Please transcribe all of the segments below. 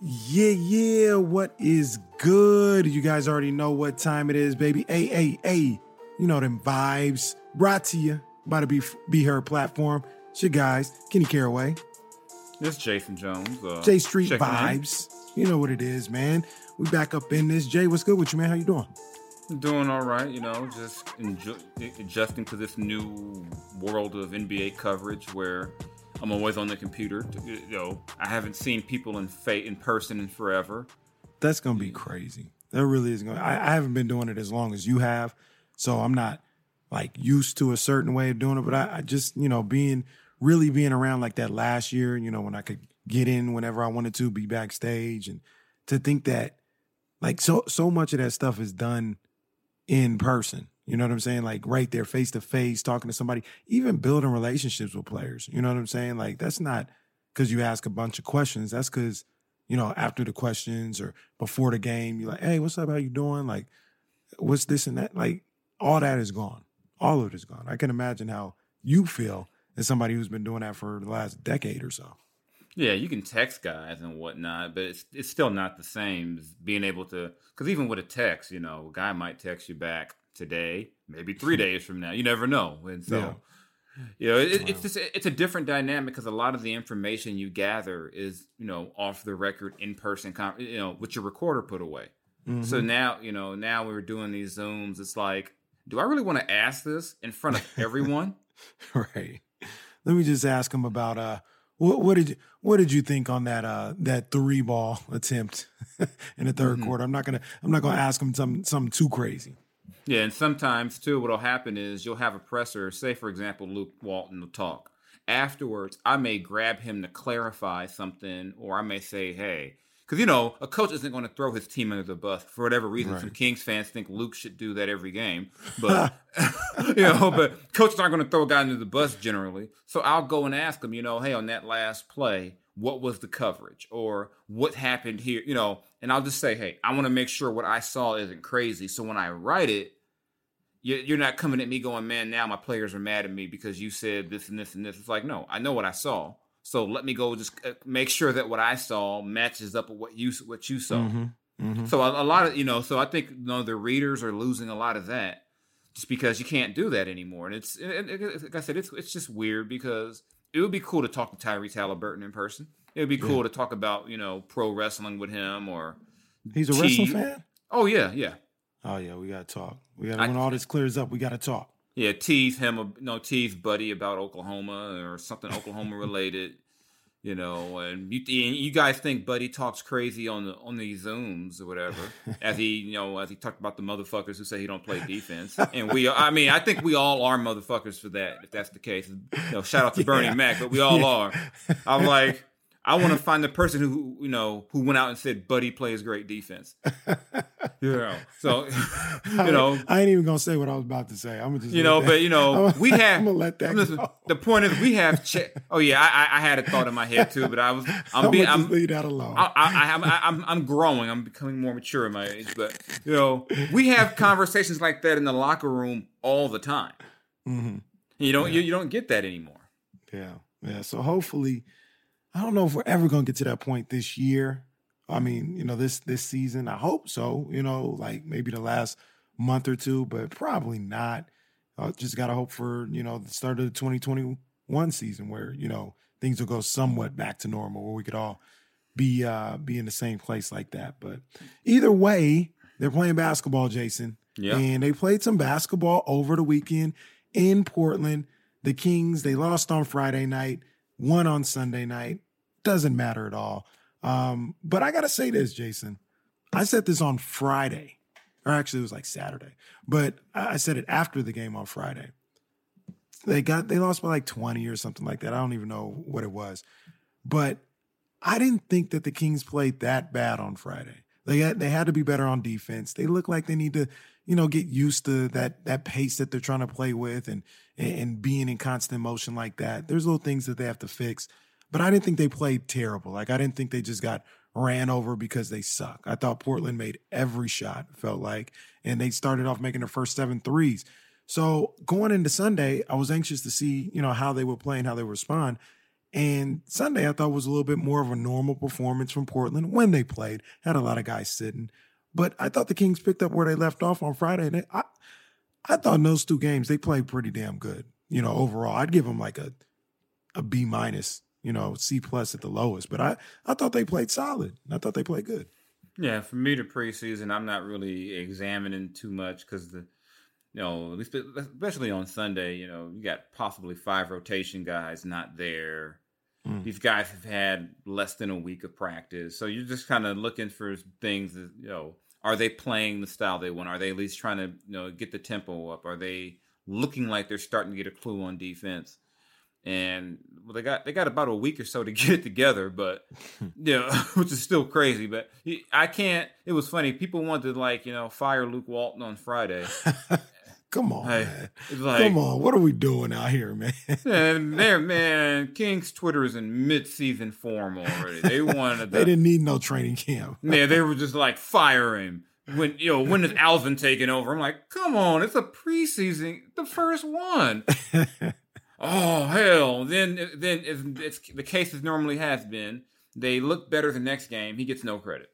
Yeah, yeah, what is good? You guys already know what time it is, baby. Hey, hey, hey, you know them vibes. Brought to you by the Be, Be Heard platform. It's your guys, Kenny Caraway, This is Jason Jones. Uh, J Street checking in. Vibes. You know what it is, man. We back up in this. Jay, what's good with you, man? How you doing? Doing all right, you know, just enjo- adjusting to this new world of NBA coverage where I'm always on the computer. You know, I haven't seen people in fa- in person in forever. That's gonna be crazy. That really is gonna. I, I haven't been doing it as long as you have, so I'm not like used to a certain way of doing it. But I, I just, you know, being really being around like that last year, you know, when I could get in whenever I wanted to, be backstage, and to think that like so so much of that stuff is done in person. You know what I'm saying? Like right there, face to face, talking to somebody, even building relationships with players. You know what I'm saying? Like that's not because you ask a bunch of questions. That's because you know after the questions or before the game, you're like, hey, what's up? How you doing? Like, what's this and that? Like all that is gone. All of it is gone. I can imagine how you feel as somebody who's been doing that for the last decade or so. Yeah, you can text guys and whatnot, but it's it's still not the same as being able to. Because even with a text, you know, a guy might text you back today, maybe three days from now. You never know, and so. Yeah. You know, it, Wow. it's just it's a different dynamic because a lot of the information you gather is you know off the record, in person, con- you know, with your recorder put away. So Mhm. now you know now we're doing these zooms. It's like, do I really want to ask this in front of everyone? right. Let me just ask him about uh what, what did you what did you think on that uh that three ball attempt in the 3rd Mhm. quarter? I'm not gonna I'm not gonna ask him something something too crazy. Yeah, and sometimes too, what'll happen is you'll have a presser. Say, for example, Luke Walton will talk. Afterwards, I may grab him to clarify something, or I may say, "Hey," because you know a coach isn't going to throw his team under the bus for whatever reason. Right. Some Kings fans think Luke should do that every game, but you know, but coaches aren't going to throw a guy under the bus generally. So I'll go and ask him, you know, hey, on that last play, what was the coverage or what happened here, you know, and I'll just say, hey, I want to make sure what I saw isn't crazy. So when I write it, you're not coming at me going, man, now my players are mad at me because you said this and this and this. It's like, no, I know what I saw. So let me go just uh, make sure that what I saw matches up with what you what you saw. Mhm. Mhm. So a, a lot of you know, so I think you know the readers are losing a lot of that just because you can't do that anymore. And it's and, and, like I said, it's it's just weird because it would be cool to talk to Tyrese Halliburton in person. It would be cool to talk about you know pro wrestling with him or He's a wrestling fan? oh yeah yeah Oh yeah, we gotta talk. We gotta I- when all this clears up, we gotta talk. yeah tease him know tease Buddy about Oklahoma or something Oklahoma related. You know, and you, you guys think Buddy talks crazy on the on these zooms or whatever, as he you know as he talked about the motherfuckers who say he don't play defense, and we I mean I think we all are motherfuckers for that if that's the case. You know, shout out to Bernie Yeah. Mac, but we all Yeah. are. I'm like I want to find the person who you know who went out and said Buddy plays great defense. Yeah, so you know I ain't even gonna say what I was about to say. I'm gonna just you know, that- but you know, I'm- we have. I'm gonna let that just- go. The point is, we have. Che- oh yeah, I, I- I had a thought in my head too, but I was. I'm I'm being. I'm. leave that alone. I, I, I'm, I'm I'm growing. I'm becoming more mature in my age, but you know, we have conversations like that in the locker room all the time. hmm You don't you, you don't get that anymore. Yeah, yeah. So hopefully, I don't know if we're ever gonna get to that point this year. I mean, you know, this this season. I hope so. You know, like maybe the last month or two, but probably not. I just gotta hope for you know the start of the 2021 season where you know things will go somewhat back to normal, where we could all be uh be in the same place like that. But either way, they're playing basketball, Jason. Yeah. And they played some basketball over the weekend in Portland. The Kings, they lost on Friday night, won on Sunday night. Doesn't matter at all. Um, but I gotta say this, Jason. I said this on Friday, or actually it was like Saturday, but I I said it after the game on Friday. They got they lost by like 20 or something like that. I don't even know what it was. But I didn't think that the Kings played that bad on Friday. They had they had to be better on defense. They look like they need to, you know, get used to that that pace that they're trying to play with and and being in constant motion like that. There's little things that they have to fix. But I didn't think they played terrible. Like I didn't think they just got ran over because they suck. I thought Portland made every shot, felt like, and they started off making their first seven threes. So going into Sunday, I was anxious to see, you know, how they would play and how they would respond. And Sunday, I thought was a little bit more of a normal performance from Portland when they played. Had a lot of guys sitting, but I thought the Kings picked up where they left off on Friday. And I, I thought in those two games they played pretty damn good. You know, overall, I'd give them like a, a B minus. You know, C plus at the lowest. But I, I thought they played solid. I thought they played good. Yeah, for me, the preseason, I'm not really examining too much because the you know, at least especially on Sunday, you know, you got possibly five rotation guys not there. Mm. These guys have had less than a week of practice, so you're just kind of looking for things. That, you know, are they playing the style they want? Are they at least trying to you know get the tempo up? Are they looking like they're starting to get a clue on defense? And well, they got they got about a week or so to get it together, but you know, which is still crazy. But I can't. It was funny. People wanted to like you know fire Luke Walton on Friday, Come on, hey, man. Like, Come on. What are we doing out here, man? and there, man, King's Twitter is in mid-season form already. They wanted. they didn't need no training camp. yeah, they were just like fire him. When you know when is Alvin taking over? I'm like, come on, it's a preseason, the first one. oh hell! Then then it's, it's the case as normally has been. They look better the next game. He gets no credit.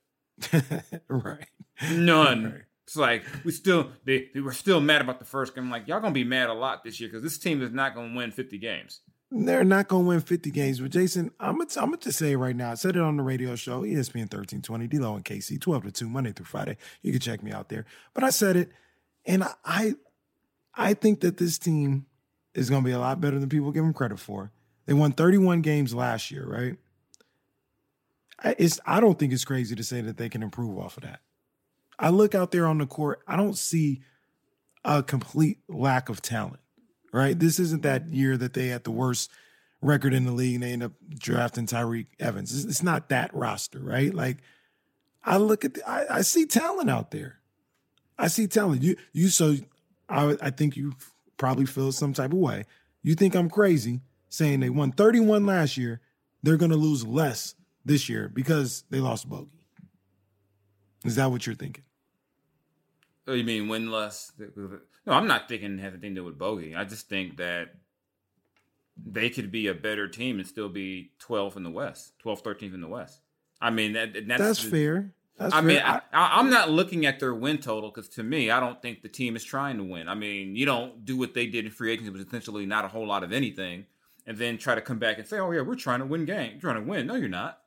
right. None. Right. It's like we still they, they were still mad about the first game. I'm like y'all gonna be mad a lot this year because this team is not gonna win 50 games. They're not gonna win 50 games. But Jason, I'm gonna I'm gonna just say right now. I said it on the radio show, ESPN 1320, D'Lo and KC, 12 to 2, Monday through Friday. You can check me out there. But I said it, and I I think that this team is gonna be a lot better than people give them credit for. They won 31 games last year, right? It's I don't think it's crazy to say that they can improve off of that. I look out there on the court, I don't see a complete lack of talent, right? This isn't that year that they had the worst record in the league and they end up drafting Tyreke Evans. It's, not that roster, right? Like, I look at, the, I, I see talent out there. I see talent. You, you, so I, I think you probably feel some type of way. You think I'm crazy saying they won 31 last year, they're going to lose less this year because they lost Bogi. Is that what you're thinking? Oh, you mean win less? No, I'm not thinking it has anything to do with Bogi. I just think that they could be a better team and still be 12th in the West, 12th, 13th in the West. I mean, that, that's, that's fair. That's I fair. mean, I, I, am not looking at their win total because to me, I don't think the team is trying to win. I mean, you don't do what they did in free agency, was essentially not a whole lot of anything, and then try to come back and say, "Oh yeah, we're trying to win game, we're trying to win." No, you're not.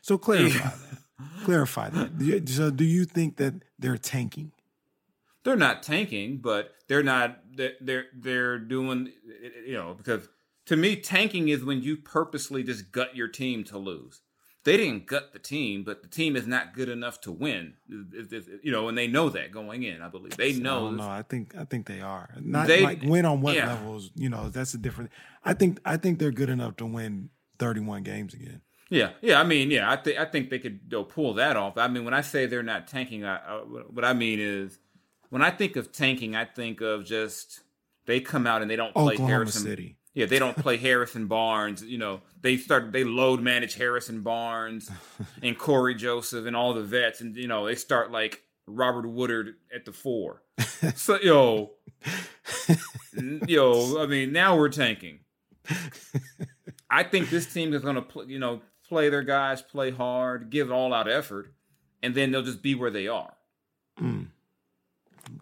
So clarify that. Clarify that. So, do you think that they're tanking? They're not tanking, but they're not they're they're doing you know because to me tanking is when you purposely just gut your team to lose. They didn't gut the team, but the team is not good enough to win. You know, and they know that going in. I believe they know. No, I think I think they are not they, like win on what yeah. levels. You know, that's a different. I think I think they're good enough to win thirty-one games again. Yeah, yeah. I mean, yeah. I think I think they could pull that off. I mean, when I say they're not tanking, I, I, what I mean is when I think of tanking, I think of just they come out and they don't play Oklahoma Harrison. City. Yeah, they don't play Harrison Barnes. You know, they start they load manage Harrison Barnes and Cory Joseph and all the vets, and you know they start like Robert Woodard at the four. So yo, yo, I mean now we're tanking. I think this team is going to play, you know play their guys, play hard, give all out effort, and then they'll just be where they are.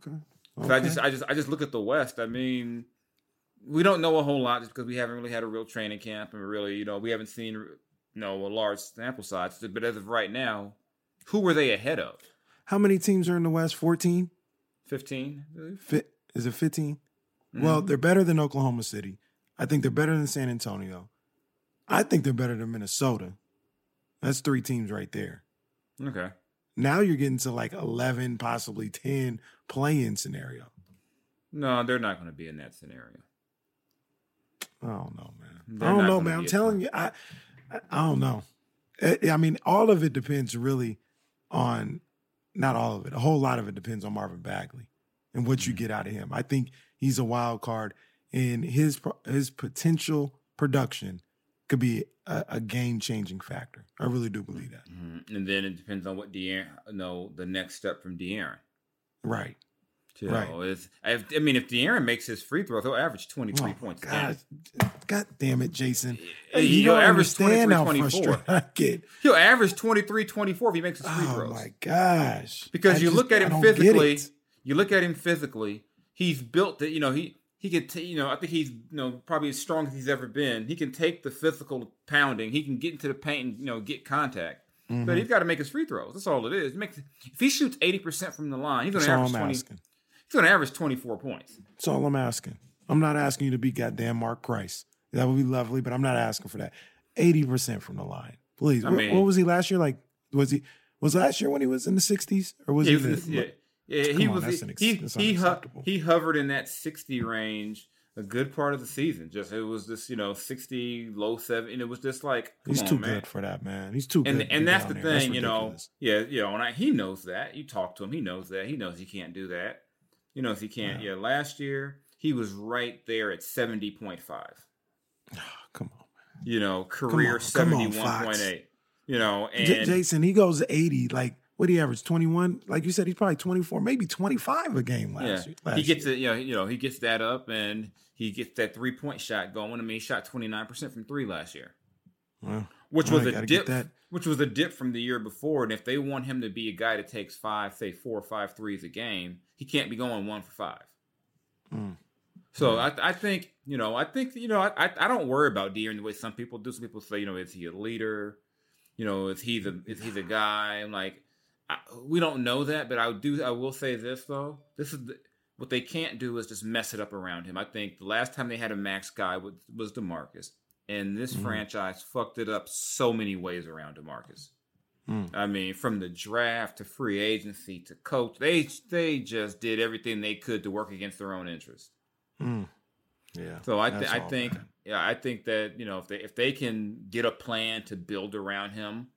Okay. okay. I just I just I just look at the West. I mean, we don't know a whole lot just because we haven't really had a real training camp and really, you know, we haven't seen you know a large sample size. But as of right now, who were they ahead of? How many teams are in the West? 14? 15. Fit, is it 15? Mm-hmm. Well, they're better than Oklahoma City. I think they're better than San Antonio. I think they're better than Minnesota. That's three teams right there. Okay. Now you're getting to like 11, possibly 10 play in scenario. No, they're not going to be in that scenario. I don't know, man. They're I don't know, man. I'm telling you, I, I, I don't know. I, I mean, all of it depends really on, not all of it, a whole lot of it depends on Marvin Bagley and what you mm-hmm. get out of him. I think he's a wild card, and his his potential production could be a, a game changing factor. I really do believe that. Mm-hmm. And then it depends on what De'Aaron, you know, the next step from De'Aaron. Right. Know, Right. it's, I, mean, if De'Aaron makes his free throws, he'll average 23 Oh, points. God. God damn it, Jason. He- you he'll don't average understand 23, 24. frustrated I get. He'll average 23, 24 if he makes his free Oh throws. Oh my gosh! Because I you just- look at him physically, you look at him physically, he's built that, you know, he, he could, t- you know, I think he's, you know, probably as strong as he's ever been. He can take the physical pounding. He can get into the paint and, you know, get contact. Mm-hmm. But he's got to make his free throws. That's all it is. He makes, if he shoots 80% from the line, he's going to average I'm 20, asking. he's going to average 24 points. That's all I'm asking. I'm not asking you to be goddamn Mark Price. That would be lovely, but I'm not asking for that. Eighty percent from the line, please. I What- mean- what was he last year? Like, was he was last year when he was in the 60s, or was he? he was, the- yeah, yeah, he on, was. that's an he that's he he hovered in that sixty range a good part of the season. Just it was just you know sixty low seven, and it was just like He's on, too man. good for that, man. He's too And good. and that's the there. That's thing, you know. Yeah, you know, and I, he knows that. You talk to him, he knows that. He knows he can't do that. He knows he can't. Yeah, last year he was right there at seventy point five. Ah, come on, You know, career come seventy on, one point eight. You know, and J- Jason, he goes 80. Like, what do he average? 21? Like you said, he's probably 24, maybe 25 a game last Yeah, year. last he gets it. You know, you know, he gets that up, and he gets that three point shot going. I mean, he shot twenty nine percent from three last year, Well, which was a dip. Which was a dip from the year before. And if they want him to be a guy that takes five, say four or five threes a game, he can't be going one for five. Mm. So I, I think you know, I think you know, I, I, I don't worry about De'Aaron the way some people do. Some people say, you know, is he a leader? You know, is he the is he the guy? I'm like, I, we don't know that, but I do. I will say this though. This is the, what they can't do is just mess it up around him. I think the last time they had a max guy was, was Demarcus, and this Mhm. franchise fucked it up so many ways around Demarcus. Mm. I mean, from the draft to free agency to coach, they they just did everything they could to work against their own interest. Mm. Yeah. So I th- I think bad. yeah I think that you know if they if they can get a plan to build around him,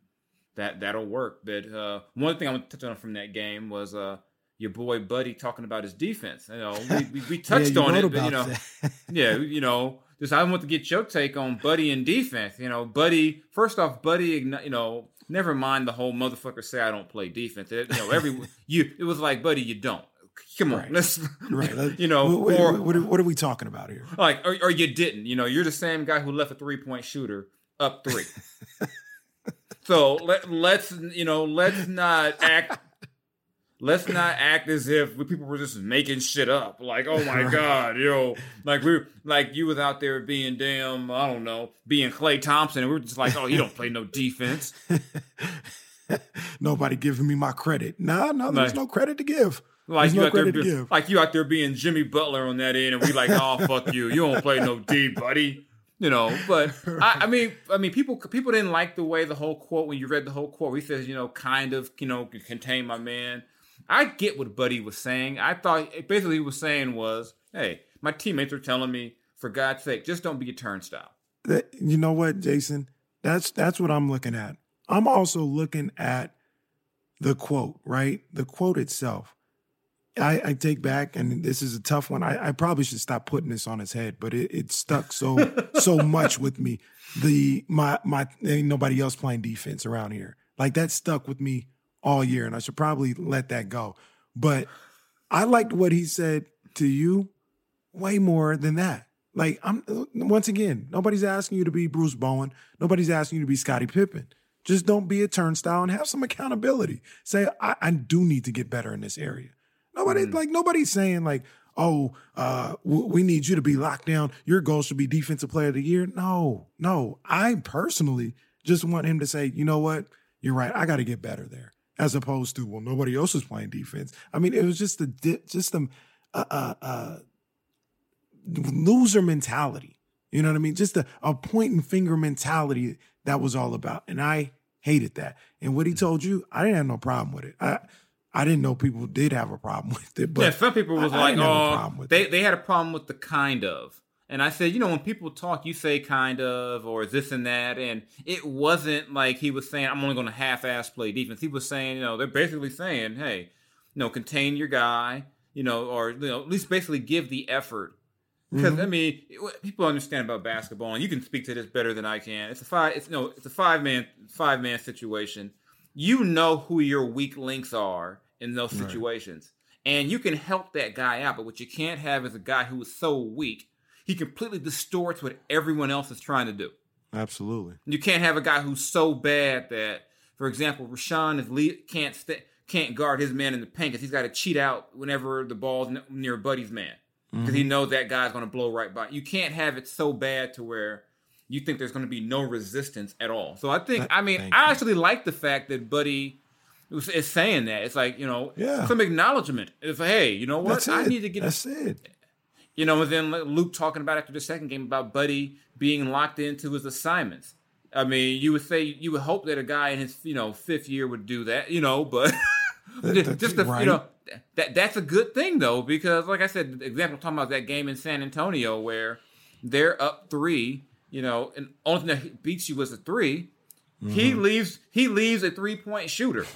that that'll work. But uh, one thing I want to touch on from that game was uh, your boy Buddy talking about his defense. You know, we, we, we touched Yeah, on it, but you know, yeah, you know, just I want to get your take on Buddy and defense. You know, Buddy. First off, Buddy, you know, never mind the whole motherfucker say I don't play defense. It, you know, every you, it was like, Buddy, you don't. Come on, Right. let's, right. let- you know, what, or what, what are we talking about here? like, or, or you didn't. You know, you're the same guy who left a three point shooter up three. So let let's you know let's not act. Let's not act as if we- people were just making shit up. Like, oh my god, yo, like we are like you was out there being damn, I don't know, being Klay Thompson, and we are just like, oh, you don't play no defense. Nobody giving me my credit. Nah, no, there's Like- no credit to give. Like There's you no out there, credit to be- give. like you out there being Jimmy Butler on that end, and we like, oh fuck you, you don't play no D, buddy. You know, but I, I mean, I mean, people people didn't like the way the whole quote when you read the whole quote. He says, you know, kind of, you know, contain my man. I get what Buddy was saying. I thought basically he was saying was, hey, my teammates are telling me, for God's sake, just don't be a turnstile. You know what, Jason? That's that's what I'm looking at. I'm also looking at the quote, right? The quote itself. I, I take back, and this is a tough one. I, I probably should stop putting this on his head, but it, it stuck so so much with me. The my my ain't nobody else playing defense around here. Like that stuck with me all year, and I should probably let that go. But I liked what he said to you way more than that. Like I'm once again, nobody's asking you to be Bruce Bowen. Nobody's asking you to be Scottie Pippen. Just don't be a turnstile and have some accountability. Say, I, I do need to get better in this area. Nobody Mhm. like nobody's saying like, oh, uh, w- we need you to be locked down. Your goal should be defensive player of the year. No, no. I personally just want him to say, you know what, you're right. I got to get better there, as opposed to well, nobody else is playing defense. I mean, it was just a just a, a, a, a loser mentality. You know what I mean? Just a, a point and finger mentality that was all about. And I hated that. And what he told you, I didn't have no problem with it. I I didn't know people did have a problem with it. But yeah, some people was I- I like, a oh, they it. they had a problem with the kind of. And I said, you know, when people talk, you say kind of or this and that, and it wasn't like he was saying, I'm only going to half-ass play defense. He was saying, you know, they're basically saying, hey, you know, contain your guy, you know, or you know, at least basically give the effort. Because I Mhm. mean, people understand about basketball, and you can speak to this better than I can. It's a five, it's no, it's a five man, five man situation. You know who your weak links are in those Right. situations, And you can help that guy out, but what you can't have is a guy who is so weak, he completely distorts what everyone else is trying to do. Absolutely. You can't have a guy who's so bad that, for example, Richaun is lead, can't st- can't guard his man in the paint because he's got to cheat out whenever the ball's n- near Buddy's man because Mm-hmm. he knows that guy's going to blow right by. You can't have it so bad to where you think there's going to be no resistance at all. So I think, That- I mean, I you. actually like the fact that Buddy was, is saying that. It's like you know, Yeah. some acknowledgement. It's like, hey, you know what? I need to get That's it. you know, and then Luke talking about after the second game about Buddy being locked into his assignments. I mean, you would say you would hope that a guy in his you know fifth year would do that, you know, but just, that's just the, right. you know that that's a good thing though because like I said, the example talking about that game in San Antonio where they're up three, you know, and only thing that beats you was a 3 Mm-hmm. He leaves he leaves a three point shooter.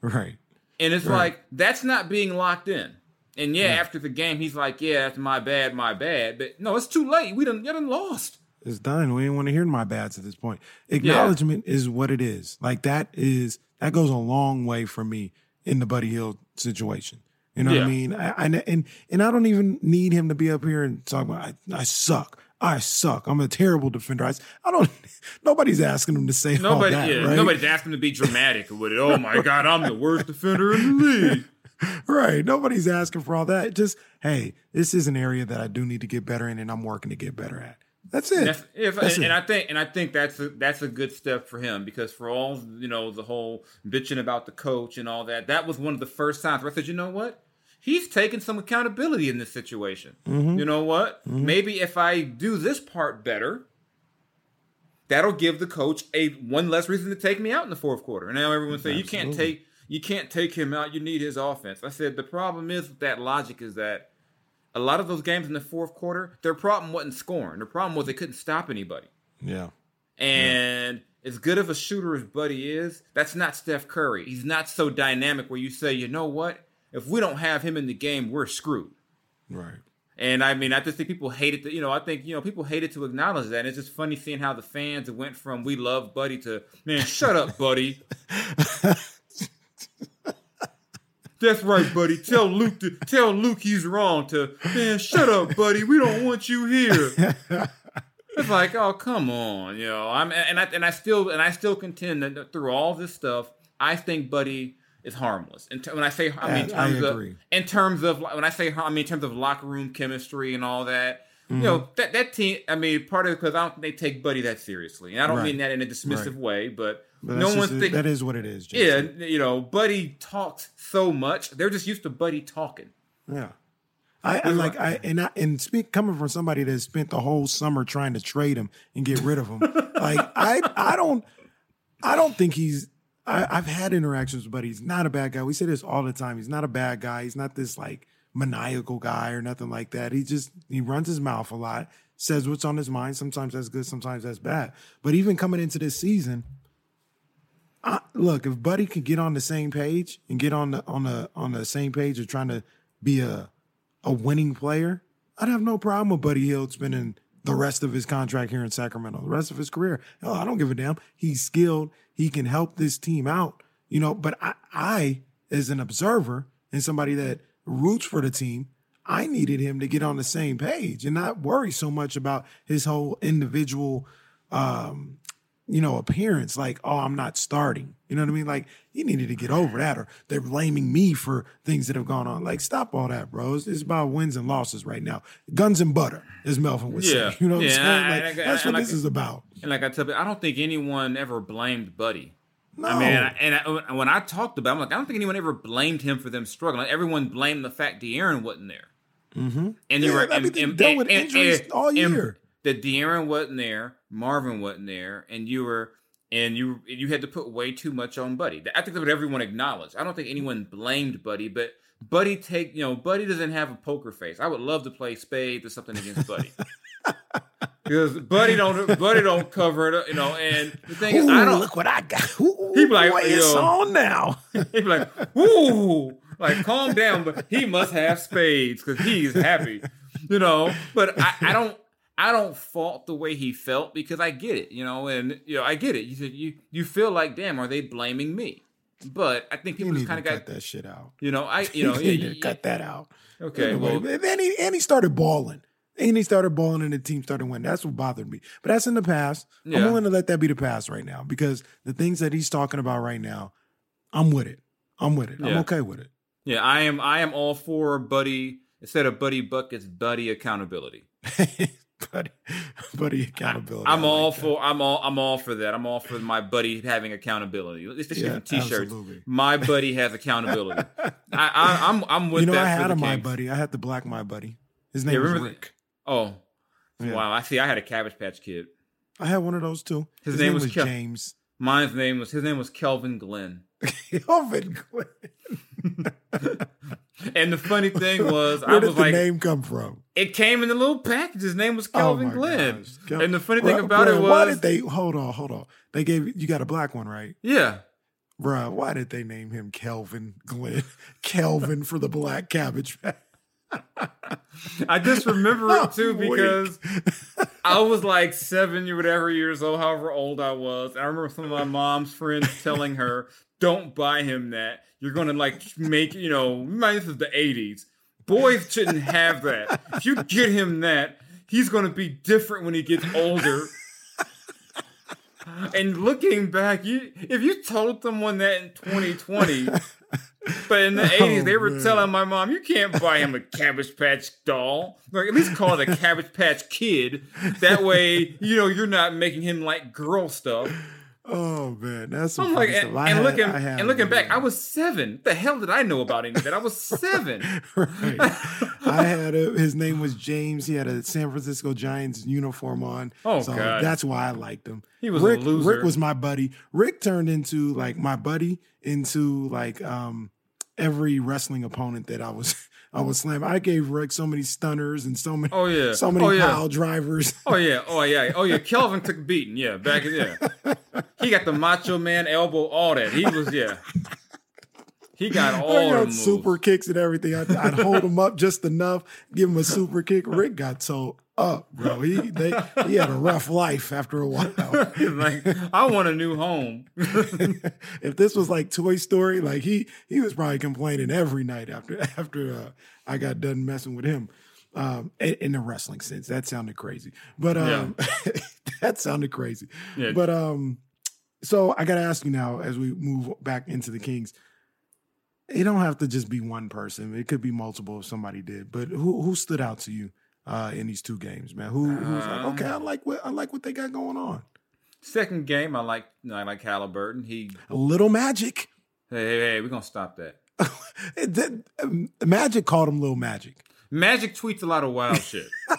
Right. And it's Right. like that's not being locked in. And yeah, after the game, he's like, "Yeah, that's my bad, my bad." But no, it's too late. We done, you done lost. It's done. We didn't want to hear my bads at this point. Acknowledgement is what it is. Like that is that goes a long way for me in the Buddy Hield situation. You know what I mean? I, I, and and I don't even need him to be up here and talk about I, I suck. I suck. I'm a terrible defender. I, I don't. Nobody's asking him to say Nobody, all that. yeah, right? nobody's asking him to be dramatic with it. Oh my god, I'm the worst defender in the league. right. Nobody's asking for all that. Just hey, this is an area that I do need to get better in, and I'm working to get better at. That's it. That's, if, That's and, it. and I think, and I think that's a, that's a good step for him because for all you know, the whole bitching about the coach and all that, that was one of the first times where I said, you know what, he's taking some accountability in this situation. Mm-hmm. You know what? Maybe if I do this part better, that'll give the coach a one less reason to take me out in the fourth quarter. And now everyone say you can't take you can't take him out. You need his offense. I said the problem is with that logic is that a lot of those games in the fourth quarter, their problem wasn't scoring. Their problem was they couldn't stop anybody. yeah. And as good of a shooter as Buddy is, that's not Steph Curry. He's not so dynamic where you say, you know what? If we don't have him in the game, we're screwed. Right. And I mean, I just think people hated to, you know, I think, you know, people hated to acknowledge that. And it's just funny seeing how the fans went from we love Buddy to, man, shut up, Buddy. That's right, buddy. Tell Luke to tell Luke he's wrong to man, shut up, buddy. We don't want you here. It's like, oh come on, you know. I'm and I and I still and I still contend that through all this stuff, I think Buddy is harmless. And when I say, I mean, in terms of in terms of when I say, I mean, in terms of locker room chemistry and all that. Mm-hmm. You know that that team. I mean, part of it because I don't think they take Buddy that seriously, and I don't Right. mean that in a dismissive Right. way. But, But no one's thinking. that is what it is. Yeah, you know, Buddy talks so much. They're just used to Buddy talking. Yeah. I, I like I and I and speak coming from somebody that spent the whole summer trying to trade him and get rid of him. like I I don't I don't think he's I, I've had interactions with Buddy. He's not a bad guy. We say this all the time. He's not a bad guy. He's not this like maniacal guy or nothing like that. He just he runs his mouth a lot, says what's on his mind. Sometimes that's good, sometimes that's bad. But even coming into this season, I, look, if Buddy could get on the same page and get on the on the on the same page of trying to be a a winning player, I'd have no problem with Buddy Hield spending the rest of his contract here in Sacramento, the rest of his career. Hell, I don't give a damn. He's skilled. He can help this team out, you know. But I, I as an observer and somebody that roots for the team, I needed him to get on the same page and not worry so much about his whole individual um, you know, appearance, like, oh, I'm not starting. You know what I mean? Like, he needed to get over that, or they're blaming me for things that have gone on. Like, stop all that, bro. It's, it's about wins and losses right now. Guns and butter, as Melvin would Yeah. say. You know what Yeah, I'm saying? Like, I- I- that's what like this is about. And like I tell you, I don't think anyone ever blamed Buddy. No. I mean, and, I, and when I talked about, it, I'm like, I don't think anyone ever blamed him for them struggling. Everyone blamed the fact De'Aaron wasn't there. Mm-hmm. And you Yeah, were, I and, and- dealt with and- injuries and- all year. That De'Aaron wasn't there, Marvin wasn't there, and you were, and you you had to put way too much on Buddy. I think that's what everyone acknowledged. I don't think anyone blamed Buddy, but Buddy take, you know, Buddy doesn't have a poker face. I would love to play spades or something against Buddy. Because Buddy don't Buddy don't cover it, up, you know. And the thing is, Ooh, I don't. look what I got. Ooh, He be like, boy, it's on now. He'd be like, "Ooh, like calm down," but he must have spades because he's happy, you know. But I, I don't, I don't fault the way he felt because I get it, you know, and you know I get it. You said you you feel like, damn, are they blaming me? But I think He people just kind of cut got that shit out. you know I you know he yeah, yeah, cut that out. okay Anyway, well and he and he started balling. And he started balling and the team started winning. That's what bothered me. But that's in the past. I'm willing to let that be the past right now because the things that he's talking about right now, I'm with it. I'm with it. I'm okay with it. yeah I am I am all for buddy instead of buddy buckets, buddy accountability. buddy, buddy accountability. I'm all like that. for I'm all I'm all for that. I'm all for my buddy having accountability. It's just Yeah, T-shirts. absolutely. My buddy has accountability. I, I I'm I'm with you know, that. I had a my buddy. I had the black my buddy. His name Yeah, was remember the- Rick. Oh, Yeah. wow! I see. I had a Cabbage Patch Kid. I had one of those too. His name was Kel- James. Mine's name was his name was Kelvin Glenn. Kelvin Glenn. And the funny thing was, I was like, Where did was the name come from? it came in a little package. His name was Oh Kelvin my Glenn. Kel- And the funny thing Bruh, about it was, why did they hold on, hold on? They gave you got a black one, right? yeah, Bruh, why did they name him Kelvin Glenn? Kelvin for the black cabbage. I just remember it too because I was like seven or whatever years old, however old I was. I remember some of my mom's friends telling her, "Don't buy him that. You're gonna like make you know." This is the '80s. Boys shouldn't have that. If you get him that, he's gonna be different when he gets older. And looking back, you if you told someone that in 2020, but in the 80s they were Oh, man. telling my mom, you can't buy him a Cabbage Patch doll. Like at least call it a Cabbage Patch Kid. That way, you know you're not making him like girl stuff. Oh man, that's some I'm like, and, and had- looking and looking back, I was seven. What the hell did I know about any of that? I was seven. right. I had a, his name was James. He had a San Francisco Giants uniform on. Oh, so God. that's why I liked him. He was a loser. Rick was my buddy. Rick turned into like my buddy into like um every wrestling opponent that I was I was slamming. I gave Rick so many stunners and so many Oh yeah. so many oh yeah. pile drivers. Oh yeah, oh yeah, oh yeah. Kelvin took beating. Yeah, back yeah. He got the Macho Man elbow, all that. He was yeah. He got all I got moves. super kicks and everything. I'd, I'd hold him up just enough, give him a super kick. Rick got so up, bro. He they he had a rough life after a while. Like, I want a new home. if this was like Toy Story, like he he was probably complaining every night after after uh, I got done messing with him. Um, in, in the wrestling sense, that sounded crazy, but um, that sounded crazy. Yeah. But um, so I got to ask you now as we move back into the Kings. It don't have to just be one person. It could be multiple if somebody did. But who who stood out to you uh, in these two games, man? Who who's like, okay, I like what I like what they got going on. Second game, I like I like Halliburton. He A little magic. hey hey, hey we're gonna stop that. Did- um, Magic called him Little Magic. Magic tweets a lot of wild shit.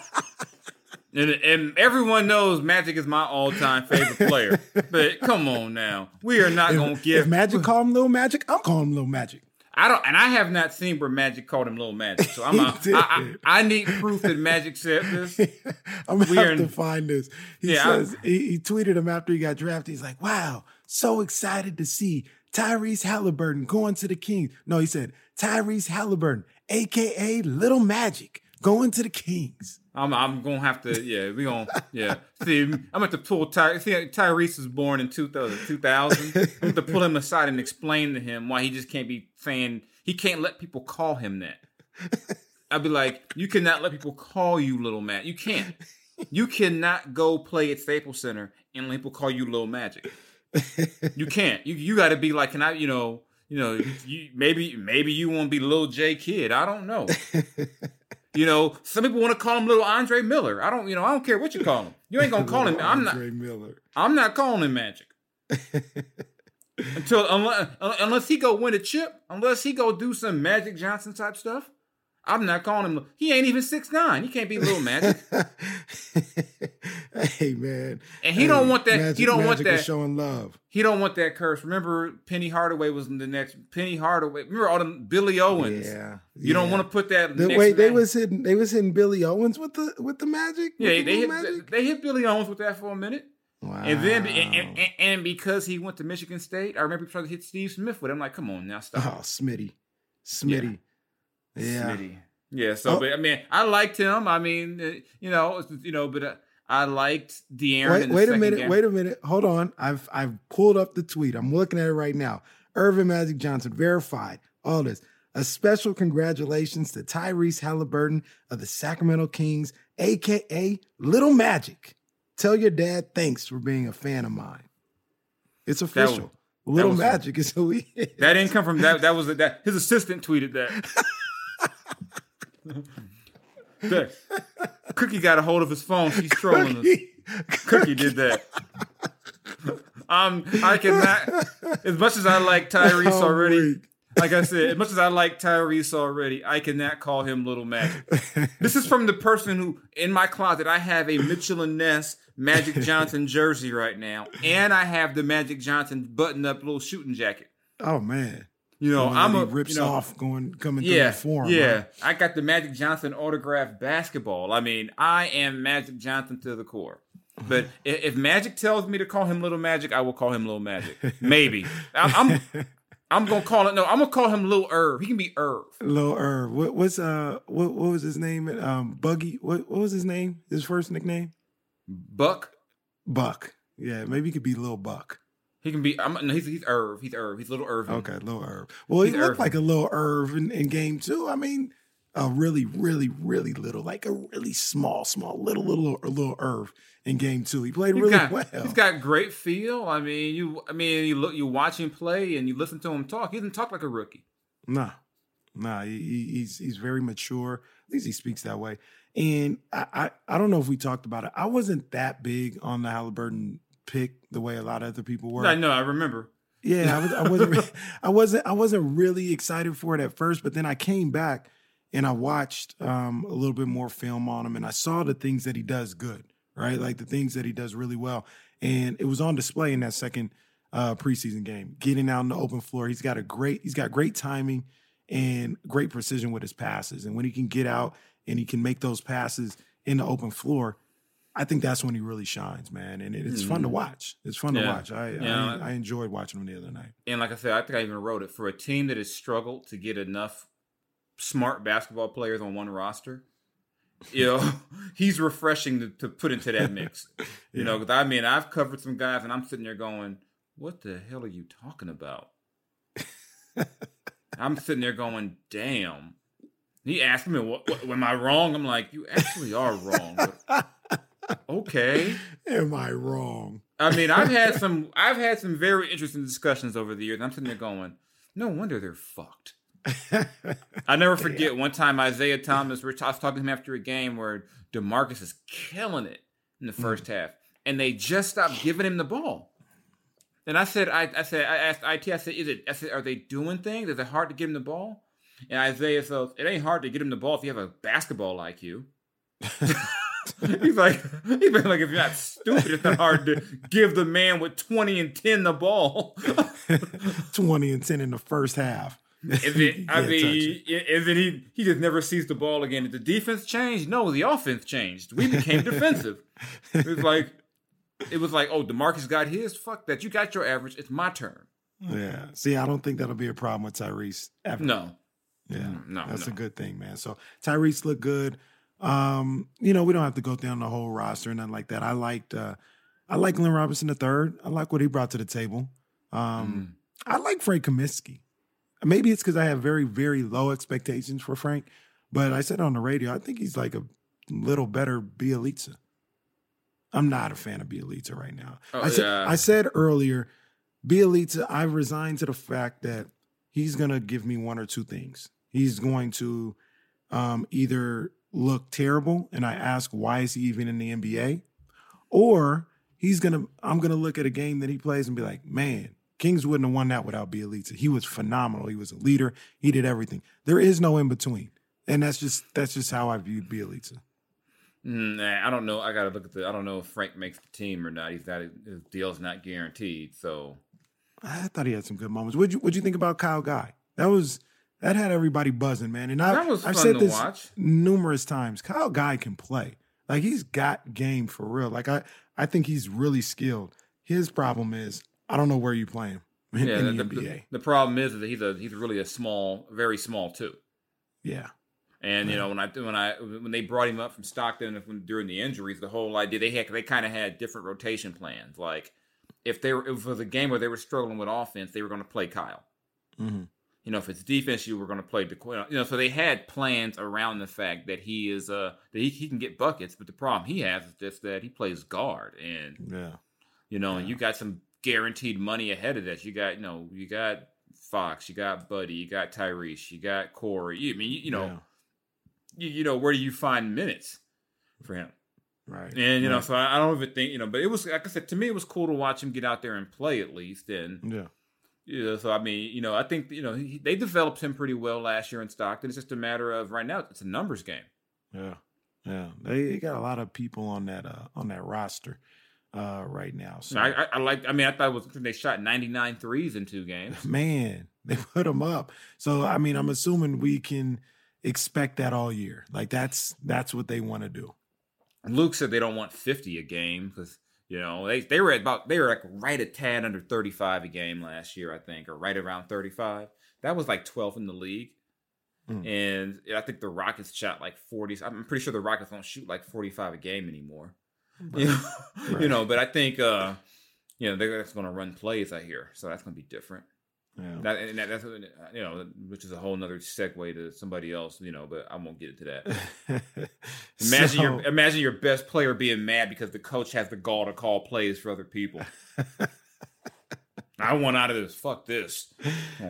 And, and everyone knows Magic is my all-time favorite player. But come on now, we are not gonna If give Magic called him Little Magic, I'm calling him Little Magic. I don't, and I have not seen where Magic called him Little Magic. So I'm, a. I, I, I need proof that Magic said this. I'm We have to find this. He Yeah, says he, he tweeted him after he got drafted. He's like, "Wow, so excited to see Tyrese Halliburton going to the Kings." No, he said Tyrese Halliburton, aka Little Magic, going to the Kings. I'm, I'm gonna have to, yeah, we gonna, yeah. See, I'm gonna have to pull Ty. See, Tyrese was born in 2000. Uh, 2000. I'm gonna to pull him aside and explain to him why he just can't be saying he can't let people call him that. I'd be like, you cannot let people call you Little Magic. You can't. You cannot go play at Staples Center and people call you Little Magic. You can't. You you got to be like, can I? You know, you know, you, maybe maybe you want to be Little J Kidd. I don't know. You know, some people want to call him Little Andre Miller. I don't. You know, I don't care what you call him. You ain't gonna call him. I'm not. Andre Miller. I'm not calling him Magic. Until unless unless he go win a chip, unless he go do some Magic Johnson type stuff, I'm not calling him. He ain't even six nine. He can't be Little Magic. hey man, And he Hey, don't want that- Magic, he don't want that- showing love. He don't want that curse. Remember, Penny Hardaway was in the next. Penny Hardaway. Remember all them Billy Owens. Yeah, You don't want to put that. The, wait, they man- was hitting. They was hitting Billy Owens with the with the Magic. Yeah, the they hit. magic? They hit Billy Owens with that for a minute. Wow. And then, and, and, and because he went to Michigan State, I remember trying to hit Steve Smith with. it. I'm like, come on now, stop. oh, Smitty, Smitty, yeah. Smitty. Yeah. So, Oh. but I mean, I liked him. I mean, uh, you know, you know, but uh, I liked De'Aaron. Wait, in the wait a minute. game. Wait a minute. Hold on. I've I've pulled up the tweet. I'm looking at it right now. Earvin Magic Johnson verified all this. A special congratulations to Tyrese Halliburton of the Sacramento Kings, aka Little Magic. Tell your dad thanks for being a fan of mine. It's official. Little was- Magic is who he is. That didn't come from that. That was that. His assistant tweeted that. Cookie got a hold of his phone. She's trolling us. Cookie did that. Um, I cannot. As much as I like Tyrese I'm already, weak. like I said, as much as I like Tyrese already, I cannot call him Little Magic. This is from the person who, in my closet, I have a Mitchell and Ness Magic Johnson jersey right now, and I have the Magic Johnson button-up little shooting jacket. Oh man. You know, I'm a rips you know, off going coming through yeah, the form. yeah. huh? I got the Magic Johnson autographed basketball. I mean, I am Magic Johnson to the core. But if Magic tells me to call him Little Magic, I will call him Little Magic. Maybe I'm. I'm, I'm gonna call it. No, I'm gonna call him Little Irv. He can be Irv. Lil Irv. What, what's uh what what was his name? Um Buggy. What what was his name? His first nickname? Buck. Buck. Yeah, maybe he could be Lil Buck. He can be. I'm, no, he's he's Irv. He's Irv. He's Little Irv. Okay, little Irv. Well, he He's looked Irvin. like a little Irv in, in game two. I mean, a really, really, really little, like a really small, small, little, little, little Irv in game two. He played He's really got, well. He's got great feel. I mean, you. I mean, you look. You watch him play and you listen to him talk. He doesn't talk like a rookie. Nah, nah, he, he- he's he's very mature. At least he speaks that way. And I, I I don't know if we talked about it. I wasn't that big on the Halliburton pick the way a lot of other people were. I know. I remember. Yeah, I, was, I wasn't. I wasn't. I wasn't really excited for it at first, but then I came back and I watched um, a little bit more film on him, and I saw the things that he does good, right? Like the things that he does really well, and it was on display in that second uh, preseason game. Getting out on the open floor, he's got a great. He's got great timing and great precision with his passes, and when he can get out and he can make those passes in the open floor. I think that's when he really shines, man, and it, it's fun to mm-hmm. watch. It's fun to watch. I, Yeah. I I enjoyed watching him the other night. And like I said, I think I even wrote it for a team that has struggled to get enough smart basketball players on one roster. You know, he's refreshing to, to put into that mix. You know, I mean, I've covered some guys, and I'm sitting there going, "What the hell are you talking about?" I'm sitting there going, "Damn." He asked me, what, what, "Am I wrong?" I'm like, "You actually are wrong." Okay. Am I wrong? I mean, I've had some I've had some very interesting discussions over the years. I'm sitting there going, no wonder they're fucked. I never forget one time Isaiah Thomas, were- I was talking to him after a game where DeMarcus is killing it in the first mm. half, and they just stopped giving him the ball. And I said, I, I said, I asked IT, I said, is it? I said, are they doing things? Is it hard to give him the ball? And Isaiah says, it ain't hard to get him the ball if you have a basketball IQ. he's like, he's been like, if you're not stupid, it's not hard to give the man with 20 and 10 the ball. 20 and 10 in the first half. It? I mean, is it? He he just never sees the ball again. Did the defense change? No, the offense changed. We became defensive. It was like, it was like, oh, Demarcus got his. Fuck that. You got your average. It's my turn. Yeah. See, I don't think that'll be a problem with Tyrese ever. No, Yeah. no, That's no. a good thing, man. So Tyrese looked good. Um, you know, we don't have to go down the whole roster and nothing like that. I liked uh I like Glenn Robinson the third. I like what he brought to the table. Um I like Frank Kaminsky. Maybe it's because I have very, very low expectations for Frank, but I said on the radio, I think he's like a little better Bjelica. I'm not a fan of Bjelica right now. Oh, I said yeah. I said earlier, Bjelica, I've resigned to the fact that he's gonna give me one or two things. He's going to um, either look terrible, and I ask why is he even in the NBA, or he's gonna I'm gonna look at a game that he plays and be like, man, Kings wouldn't have won that without Bjelica. He was phenomenal. He was a leader. He did everything. There is no in between, and that's just that's just how I viewed Bjelica. Nah, I don't know. I gotta look at the. I don't know if Frank makes the team or not. He's not. His deal's not guaranteed. So I thought he had some good moments. What'd you What'd you think about Kyle Guy? That was that had everybody buzzing, man. And I, That was I've fun said to this watch. numerous times. Kyle Guy can play. Like he's got game for real. Like I, I think he's really skilled. His problem is I don't know where you play him in, yeah, in the, the, the, NBA. the problem is that he's a he's really a small, very small too. yeah, And you know when I when I when they brought him up from Stockton during the injuries, the whole idea they had they kind of had different rotation plans. Like if they were if it was a game where they were struggling with offense, they were going to play Kyle. Mm-hmm. You know, if it's defense, you were going to play DeQuinn. You know, so they had plans around the fact that he is uh that he, he can get buckets, but the problem he has is just that he plays guard, and Yeah. you know, Yeah. and you got some guaranteed money ahead of that. You got you know you got Fox, you got Buddy, you got Tyrese, you got Cory. You, I mean, you, you know, Yeah. you, you know, where do you find minutes for him? Right. And you know, so I, I don't even think you know, but it was like I said to me, it was cool to watch him get out there and play at least. And Yeah. Know, so I mean, you know, I think you know he, they developed him pretty well last year in Stockton. It's just a matter of right now, it's a numbers game. Yeah. Yeah. They, they got a lot of people on that uh on that roster uh right now. So I, I, I like. I mean, I thought it was they shot 99 threes in two games. man, they put them up. So I mean, I'm assuming we can expect that all year. Like that's that's what they want to do. Luke said they don't want 50 a game because you know they they were at about they were like right at tad under 35 a game last year, I think, or right around 35. That was like 12th in the league. Mm. And I think the Rockets shot like 40s. I'm pretty sure the Rockets don't shoot like 45 a game anymore. You know, you know, but I think uh, you know they're just going to run plays. I hear, so that's going to be different. Yeah. That, and that, that's you know, which is a whole nother segue to somebody else. You know, but I won't get into that. Imagine So- your imagine your best player being mad because the coach has the gall to call plays for other people. I want out of this. Fuck this.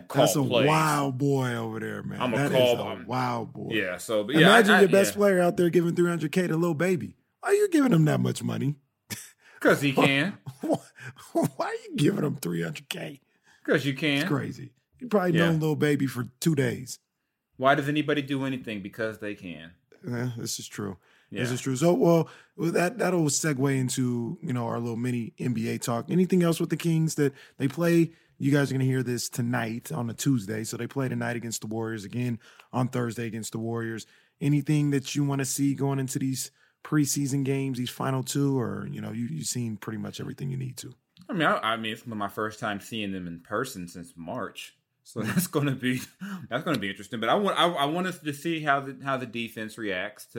Call That's a plays. wild boy over there, man. I'm a That is call- a I'm- wild boy. Yeah. So, yeah, Imagine I, I, your best yeah. player out there giving 300k to a little baby. Why are you giving him that much money? because he can. Why are you giving him 300k? Because you can. It's crazy. You probably Yeah. known little baby for two days. Why does anybody do anything? Because they can. Yeah, this is true. Yeah. This is true. So, well, that that'll segue into you know our little mini NBA talk. Anything else with the Kings that they play? You guys are gonna hear this tonight on a Tuesday. So they play tonight against the Warriors again on Thursday against the Warriors. Anything that you want to see going into these preseason games, these final two, or you know you you've seen pretty much everything you need to. I mean, I, I mean, it's my first time seeing them in person since March, so that's going to be that's going to be interesting. But I want I, I want us to see how the how the defense reacts to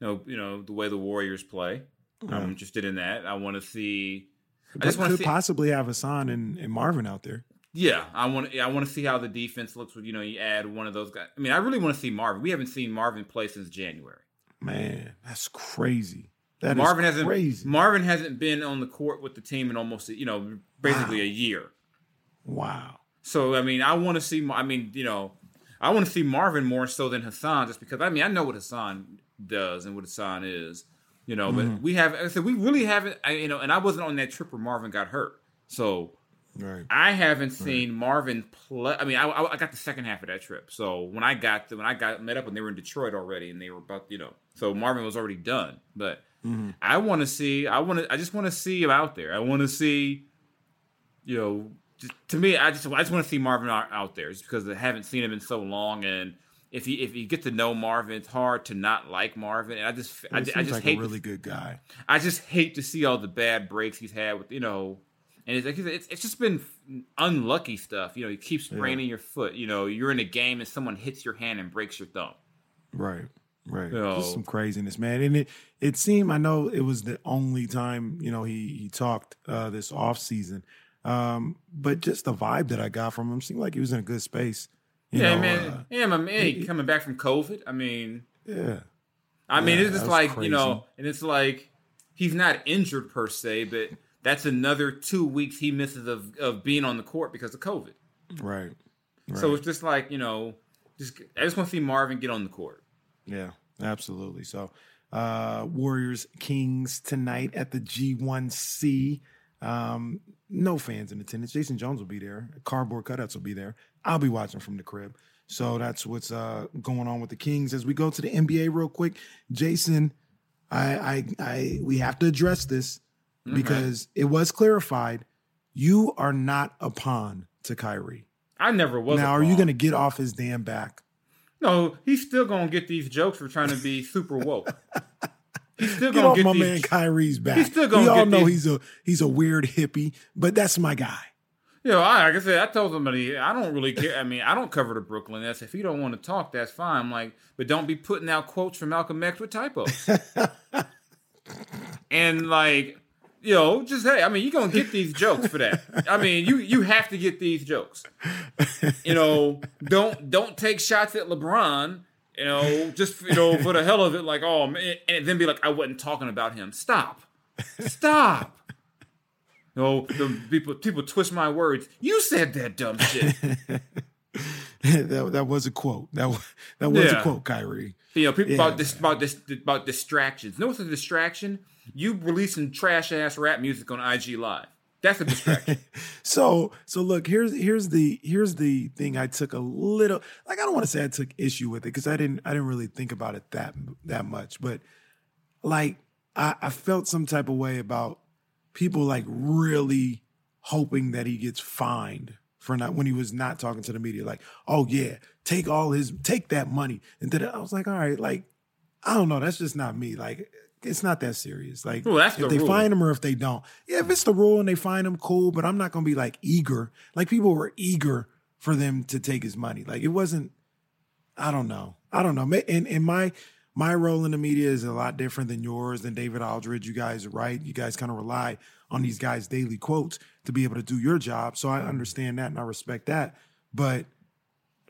you know you know the way the Warriors play. Yeah. I'm interested in that. I want to see. I But just want to could see. possibly have Hassan and, and Marvin out there. Yeah, I want. I want to see how the defense looks. With you know, you add one of those guys. I mean, I really want to see Marvin. We haven't seen Marvin play since January. Man, that's crazy. That Marvin hasn't. crazy. Marvin hasn't been on the court with the team in almost you know basically Wow. a year. wow. So I mean, I want to see. I mean, you know, I want to see Marvin more so than Hassan, just because I mean I know what Hassan does and what Hassan is, you know. Mm-hmm. But we have, I said we really haven't, I, you know. And I wasn't on that trip where Marvin got hurt, so Right. I haven't seen Marvin play. I mean, I, I I got the second half of that trip. So when I got to, when I got met up and they were in Detroit already, and they were about, you know, so Marvin was already done. But Mhm. I want to see. I want to. I just want to see him out there. I want to see. You know, just, to me, I just I just want to see Marvin out, there, just because I haven't seen him in so long. And if you if you get to know Marvin, it's hard to not like Marvin. And I just I, He I just like hate a really good guy. I just hate to see all the bad breaks he's had with you know, and it's like it's, it's just been unlucky stuff. You know, you keep spraining your foot. You know, you're in a game and someone hits your hand and breaks your thumb. Right. Right. You know. Just some craziness, man. And it it seemed I know it was the only time, you know, he he talked uh this off season. Um, but just the vibe that I got from him seemed like he was in a good space. You yeah, know, man. uh, yeah, my man. he- coming back from COVID. I mean, yeah. I mean, Yeah, it's just like crazy. you know, and it's like he's not injured per se, but that's another two weeks he misses of of being on the court because of COVID. Right. Right. So it's just like you know, just I just want to see Marvin get on the court. Yeah, absolutely. So, uh, Warriors Kings tonight at the G1C. Um, no fans in attendance. Jason Jones will be there. Cardboard cutouts will be there. I'll be watching from the crib. So that's what's uh, going on with the Kings. As we go to the NBA real quick, Jason, I, I, I, we have to address this because it was clarified. You are not a pawn to Kyrie. I never was. now, are you going to get off his damn back? No, he's still gonna get these jokes for trying to be super woke. He's still Get gonna off get my these. man Kyrie's back. He's still gonna we all know these- he's a he's a weird hippie, but that's my guy. You know, I, like I said, I told somebody I don't really care. I mean, I don't cover the Brooklyn Nets. If you don't want to talk, that's fine. I'm like, but don't be putting out quotes from Malcolm X with typos. and like, you know, just hey, I mean, you're gonna get these jokes for that. I mean, you you have to get these jokes. You know, don't don't take shots at LeBron. You know, just you know, for the hell of it, like, oh man, and then be like, I wasn't talking about him. Stop, stop. You know, the people people twist my words. You said that dumb shit. that, that was a quote. That was, that was Yeah. a quote, Kyrie. You know, people Yeah, about this about this about distractions. Know what's a distraction? You releasing trash ass rap music on IG Live. That's a distraction. So so look, here's here's the here's the thing I took a little like I don't want to say I took issue with it because I didn't I didn't really think about it that that much, but like I, I felt some type of way about people like really hoping that he gets fined for not when he was not talking to the media. Like, oh yeah, take all his take that money. And then I was like, all right, like I don't know, that's just not me. Like it's not that serious. Like Well, that's if the they rule. find them or if they don't. Yeah, if it's the rule and they find them, cool. But I'm not gonna be like eager. Like people were eager for them to take his money. Like it wasn't. I don't know. I don't know. And and my my role in the media is a lot different than yours than David Aldridge. You guys are right. You guys kind of rely on these guys' daily quotes to be able to do your job. So I understand that and I respect that. But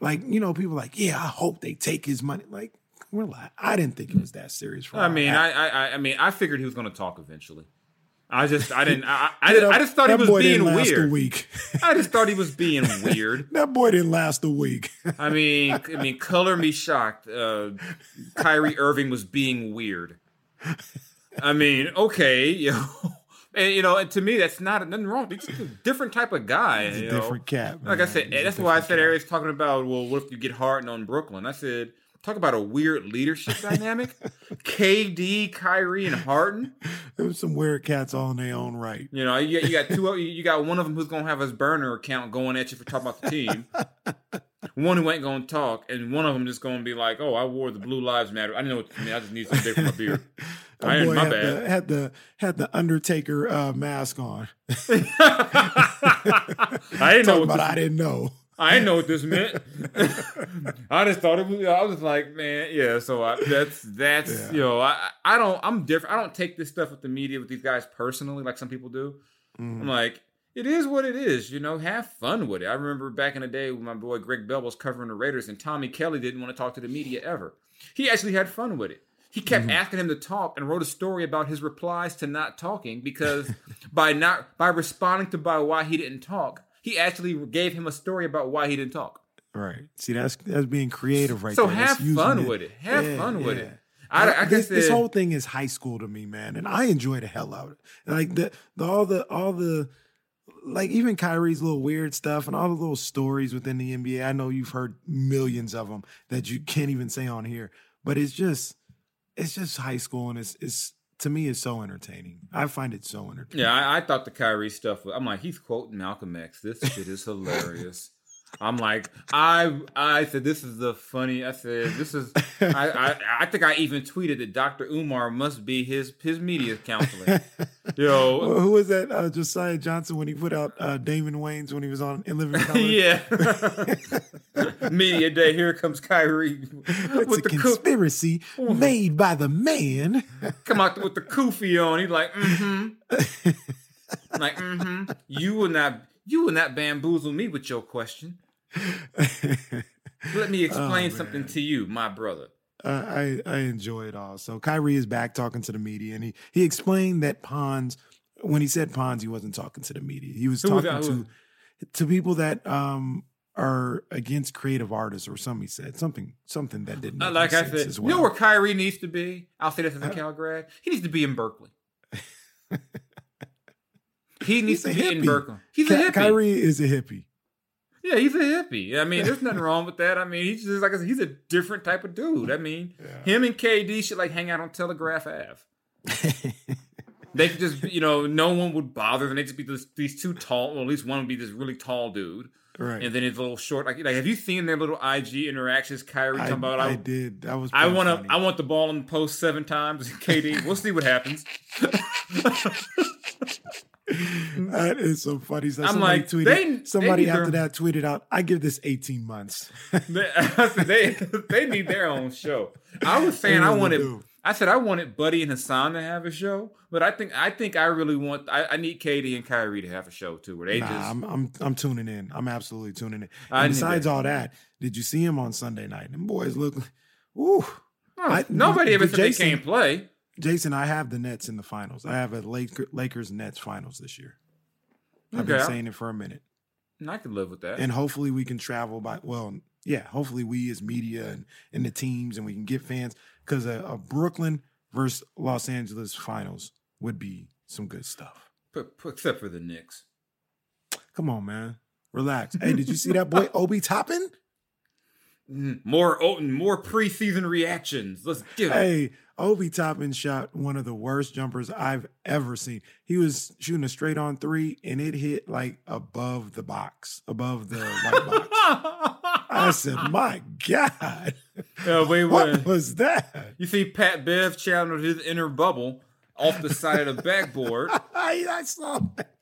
like you know, people are like, yeah, I hope they take his money. Like, relax. I didn't think it was that serious. For I mean. I, I I mean, I figured he was going to talk eventually. I just I didn't I I, I just thought he was boy being didn't last weird. A week. I just thought he was being weird. that boy didn't last a week. I mean, I mean, color me shocked. Uh, Kyrie Irving was being weird. I mean, okay, you know, and you know, and to me, that's not nothing wrong. He's a different type of guy. A know. different cat. Like I said, He's that's why I said cat. Eric's talking about. Well, what if you get Harden on Brooklyn? I said, talk about a weird leadership dynamic. KD, Kyrie, and Harden. There was some weird cats all in their own right. You know, you got, you got two. You got one of them who's gonna have his burner account going at you for talking about the team. One who ain't gonna talk, and one of them just gonna be like, "Oh, I wore the Blue Lives Matter. I didn't know what to mean. I just need some dick for my beard." I had bad. The, had the had the Undertaker uh, mask on. I didn't know Talking about this, I didn't know. I didn't know what this meant. I just thought it was. I was like, man, yeah. So I, that's that's Yeah. you know, I I don't. I'm different. I don't take this stuff with the media with these guys personally, like some people do. Mhm. I'm like, it is what it is. You know, have fun with it. I remember back in the day when my boy Greg Bell was covering the Raiders, and Tommy Kelly didn't want to talk to the media ever. He actually had fun with it. He kept Mhm. asking him to talk and wrote a story about his replies to not talking because by not by responding to by why he didn't talk, he actually gave him a story about why he didn't talk. Right. See, that's that's being creative right so there. Have using fun with it. Have Yeah, fun with yeah. it. I, I this, guess this whole thing is high school to me, man, and I enjoy the hell out of it. Like the, the all the all the like even Kyrie's little weird stuff and all the little stories within the NBA. I know you've heard millions of them that you can't even say on here, but it's just it's just high school and it's it's to me it's so entertaining. I find it so entertaining. Yeah, I, I thought the Kyrie stuff. Was, I'm like, he's quoting Malcolm X. This shit is hilarious. I'm like, I I said this is the funny. I said this is. I I, I think I even tweeted that Dr. Umar must be his his media counselor. Yo, who was that? Uh, Josiah Johnson when he put out uh, Damon Wayans when he was on In Living Color. yeah. media day. Here comes Kyrie It's with a the conspiracy made by the man. come out with the kufi on. He's like, mm-hmm. like, mm-hmm. You will not. You will not bamboozle me with your question. Let me explain Oh, something to you, my brother. Uh, I I enjoy it all. So Kyrie is back talking to the media, and he he explained that pawns, when he said pawns, he wasn't talking to the media. He was Who was talking to to people that um are against creative artists or something. He said something something that didn't Uh, make like I sense said, as you well. know where Kyrie needs to be? I'll say this as a Uh, Cal grad. He needs to be in Berkeley. he needs to be in. Berkeley. He's Ky- a hippie. Kyrie is a hippie. Yeah, he's a hippie. I mean, there's nothing wrong with that. I mean, he's just like I said, he's a different type of dude. I mean, Yeah. him and KD should like hang out on Telegraph Ave. They could just, you know, no one would bother them. They just be this, these two tall. Well, at least one would be this really tall dude, right. and then his little short. Like, like have you seen their little IG interactions? Kyrie I, talking about, I I, did. That was. I want to. I want the ball in the post seven times. KD, we'll see what happens. That is so funny. So I'm somebody like, tweeted, they- they somebody need after their- that tweeted out, I give this 18 months. they, they they need their own show. I was saying I wanted. do. I said I wanted Buddy and Hassan to have a show, but I think I think I really want. I, I need KD and Kyrie to have a show too, where they Nah, just. I'm, I'm I'm tuning in. I'm absolutely tuning in. And besides all that, did you see him on Sunday night? Them boys look, ooh. Oh, I- nobody ever said Jason- they can't play. Jason, I have the Nets in the finals. I have a Laker, Lakers Nets finals this year. I've been saying it for a minute. And I can live with that. and hopefully we can travel by well yeah hopefully we as media and, and the teams and we can get fans because a, a brooklyn versus los angeles finals would be some good stuff P- p- except for the Knicks. come on man relax hey did you see that boy obi toppin Mhm. More oh, more preseason reactions. Let's get it. hey obi toppin shot one of the worst jumpers i've ever seen he was shooting a straight on three and it hit like above the box above the white box i said my god Yeah, wait, what was that You see Pat Bev channeled his inner bubble off the side of the backboard. I saw that.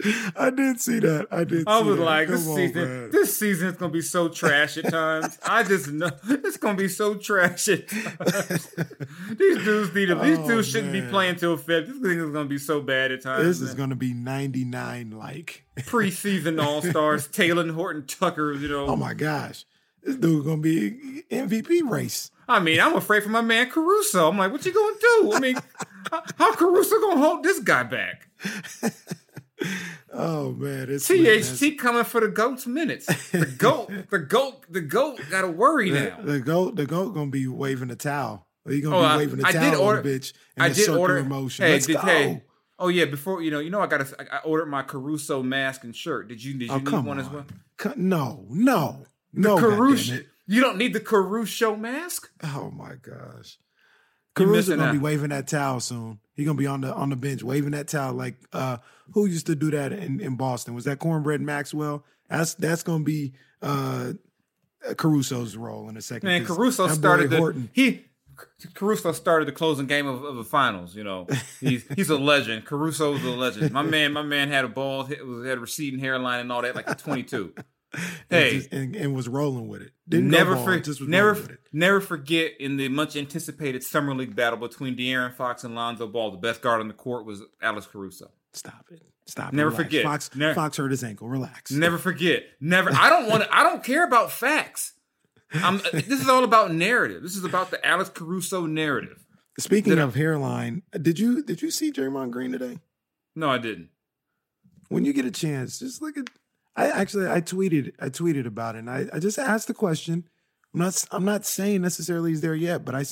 I did see that. I did. I see was that. like, this Come on, season, man. this season is gonna be so trash at times. I just know it's gonna be so trash at times. these dudes need to, these Oh, dudes shouldn't be man. playing till Feb. This thing is gonna be so bad at times. This is going to be ninety nine. Like, preseason all stars, Talen Horton Tucker. You know, oh my gosh, this dude's going to be MVP race. I mean, I'm afraid for my man Caruso. I'm like, what you gonna do? I mean, how, how Caruso gonna hold this guy back? Oh man, it's man. THT coming for the goat's minutes. The goat, the goat, the goat got to worry The, now. the goat, the goat to be waving a towel. He to Oh, be waving I did towel order- on the bitch in I did order. motion. Hey, Let's did, go. hey, oh yeah, before you know, you know, I got a, I ordered my Caruso mask and shirt. Did you? Did oh, you Oh need one on. as well? No, no, no. Caruso. You don't need the Caruso mask. Oh my gosh. Caruso gonna be waving that towel soon. He gonna be on the on the bench waving that towel like uh who used to do that in, in Boston? Was that Cornbread Maxwell? That's that's gonna be uh Caruso's role in a second. Man, Caruso started the he. Caruso started the closing game of, of the finals. You know, he's he's a legend. Caruso's a legend. My man, my man had a bald, had a receding hairline and all that, like at 22. and, Hey, just- and, and was rolling with it. Didn't go never bald, for, never with it. never forget in the much anticipated summer league battle between De'Aaron Fox and Lonzo Ball, the best guard on the court was Alex Caruso. Stop it. Stop. Never Relax. forget. Fox Never- Fox hurt his ankle. Relax. Never forget. Never. I don't want to. I don't care about facts. I'm, this is all about narrative. This is about the Alex Caruso narrative. Speaking Did I- of hairline, did you did you see Draymond Green today? No, I didn't. when you get a chance, just look at. I actually I tweeted I tweeted about it. and I, I just asked the question. I'm not I'm not saying necessarily he's there yet, but I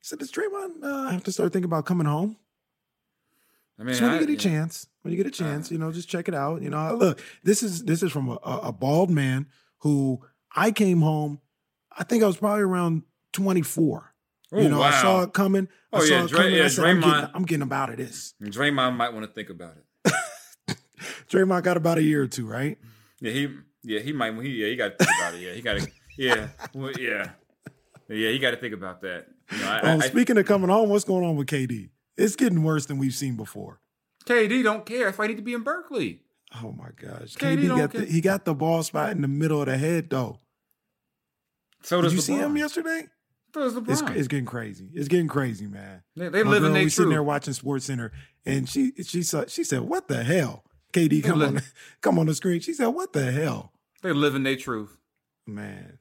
said, does Draymond uh, have to start thinking about coming home? I mean, Just when I, you get a chance, when you get a chance, you know, just check it out. You know, look, this is this is from a, a bald man who I came home. I think I was probably around 24. Oh, you know, wow. I saw it coming. I Oh, saw yeah, it Dray- coming. yeah, I said, I'm getting, Draymond- I'm getting about it. This Draymond might want to think about it. Draymond got about a year or two, right? Yeah, he. Yeah, he might. He, yeah, he got to think about it. Yeah, he got to. Yeah, well, yeah, yeah. He got to think about that. You know, I, Oh, I, speaking of coming home, what's going on with KD? It's getting worse than we've seen before. KD don't care. That's why I need to be in Berkeley. Oh my gosh, KD KD don't got the, he got the ball spot in the middle of the head though. So Did you LeBron. see him yesterday? So It's, it's getting crazy. It's getting crazy, man. they they live in their sitting there watching Sports Center, and she she saw she said, "What the hell?" KD come on come on the screen. She said, "What the hell, They live in their truth. man?"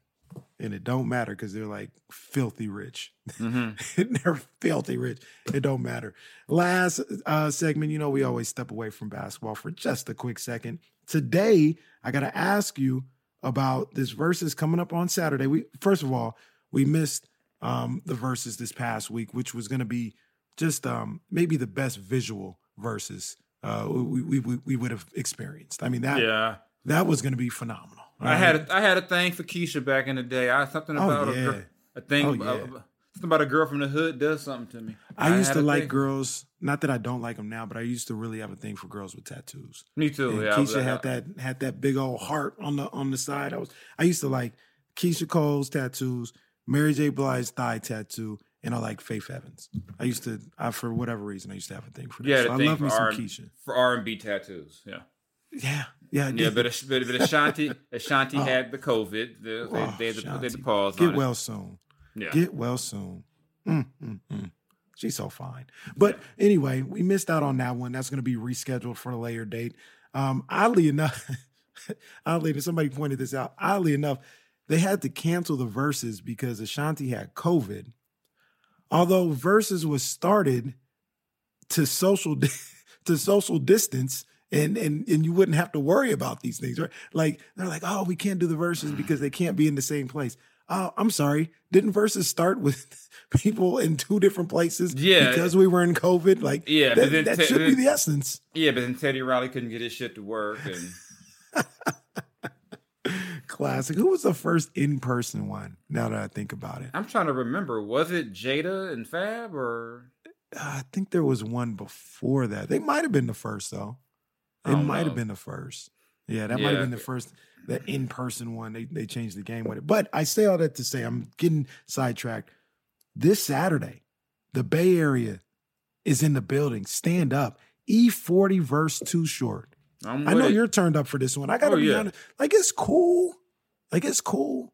And it don't matter because they're like filthy rich. hmm they're filthy rich. It don't matter. Last uh, segment, you know, we always step away from basketball for just a quick second. Today, I got to ask you about this Verzuz coming up on Saturday. We first of all, we missed um, the Verzuz this past week, which was going to be just um, maybe the best visual Verzuz uh, we, we, we, we would have experienced. I mean that Yeah. that was going to be phenomenal. I had a, I had a thing for Keyshia back in the day. I something Oh, about a, yeah. gir- a thing Oh, about, yeah. something about a girl from the hood does something to me. I used to like thing. girls. Not that I don't like them now, but I used to really have a thing for girls with tattoos. Me too. And yeah, I Keyshia had that had that big old heart on the on the side. I was I used to like Keyshia Cole's tattoos, Mary J. Blige's thigh tattoo, and I like Faith Evans. I used to, I for whatever reason, I used to have a thing for that. Yeah, so I love for me some R- Keyshia. for R and B tattoos. Yeah, Yeah, yeah, yeah. But but, but Ashanti Ashanti Oh. had the COVID. They, Oh, they, they, had to- they had to pause. get well soon. Yeah. Get well soon. Mm, mm, mm. She's so fine. But anyway, we missed out on that one. That's going to be rescheduled for a later date. Um, oddly enough, oddly enough, somebody pointed this out. Oddly enough, they had to cancel the Verzuz because Ashanti had COVID. Although Verzuz was started to social to social distance and and and you wouldn't have to worry about these things, right? Like they're like, oh, we can't do the Verzuz because they can't be in the same place. Oh, I'm sorry. Didn't Verzuz start with people in two different places? Yeah. because we were in COVID. Like, Yeah, that, that te- should be the essence. Yeah, but then Teddy Riley couldn't get his shit to work, and Classic. Who was the first in person one? Now that I think about it, I'm trying to remember. Was it Jada and Fab or? I think there was one before that. They might have been the first though. It might have been the first. Yeah, that might have been the first, the in person one. They they changed the game with it. But I say all that to say I'm getting sidetracked. This Saturday, the Bay Area is in the building. Stand up. E40 verse too short. I know it. you're turned up for this one. I gotta Oh, be yeah. honest. Like it's cool. Like it's cool.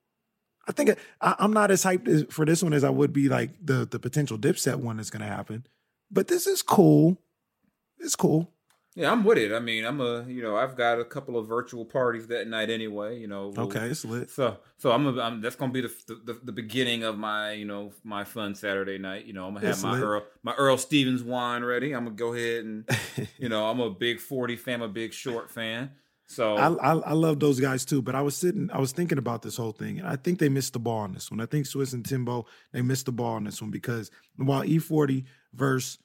I think I, I'm not as hyped for this one as I would be like the the potential Dipset one that's gonna happen. But this is cool. It's cool. Yeah, I'm with it. I mean, I'm a you know I've got a couple of virtual parties that night anyway. You know. we'll- Okay, it's lit. So so I'm, a, I'm that's gonna be the, the the beginning of my you know my fun Saturday night. You know I'm gonna have It's my lit. Earl my Earl Stevens wine ready. I'm gonna go ahead and you know I'm a big 40 fan, I'm a big short fan. So I, I I love those guys too, but I was sitting, I was thinking about this whole thing, and I think they missed the ball on this one. I think Swizz and Timbo they missed the ball on this one because while E40 verse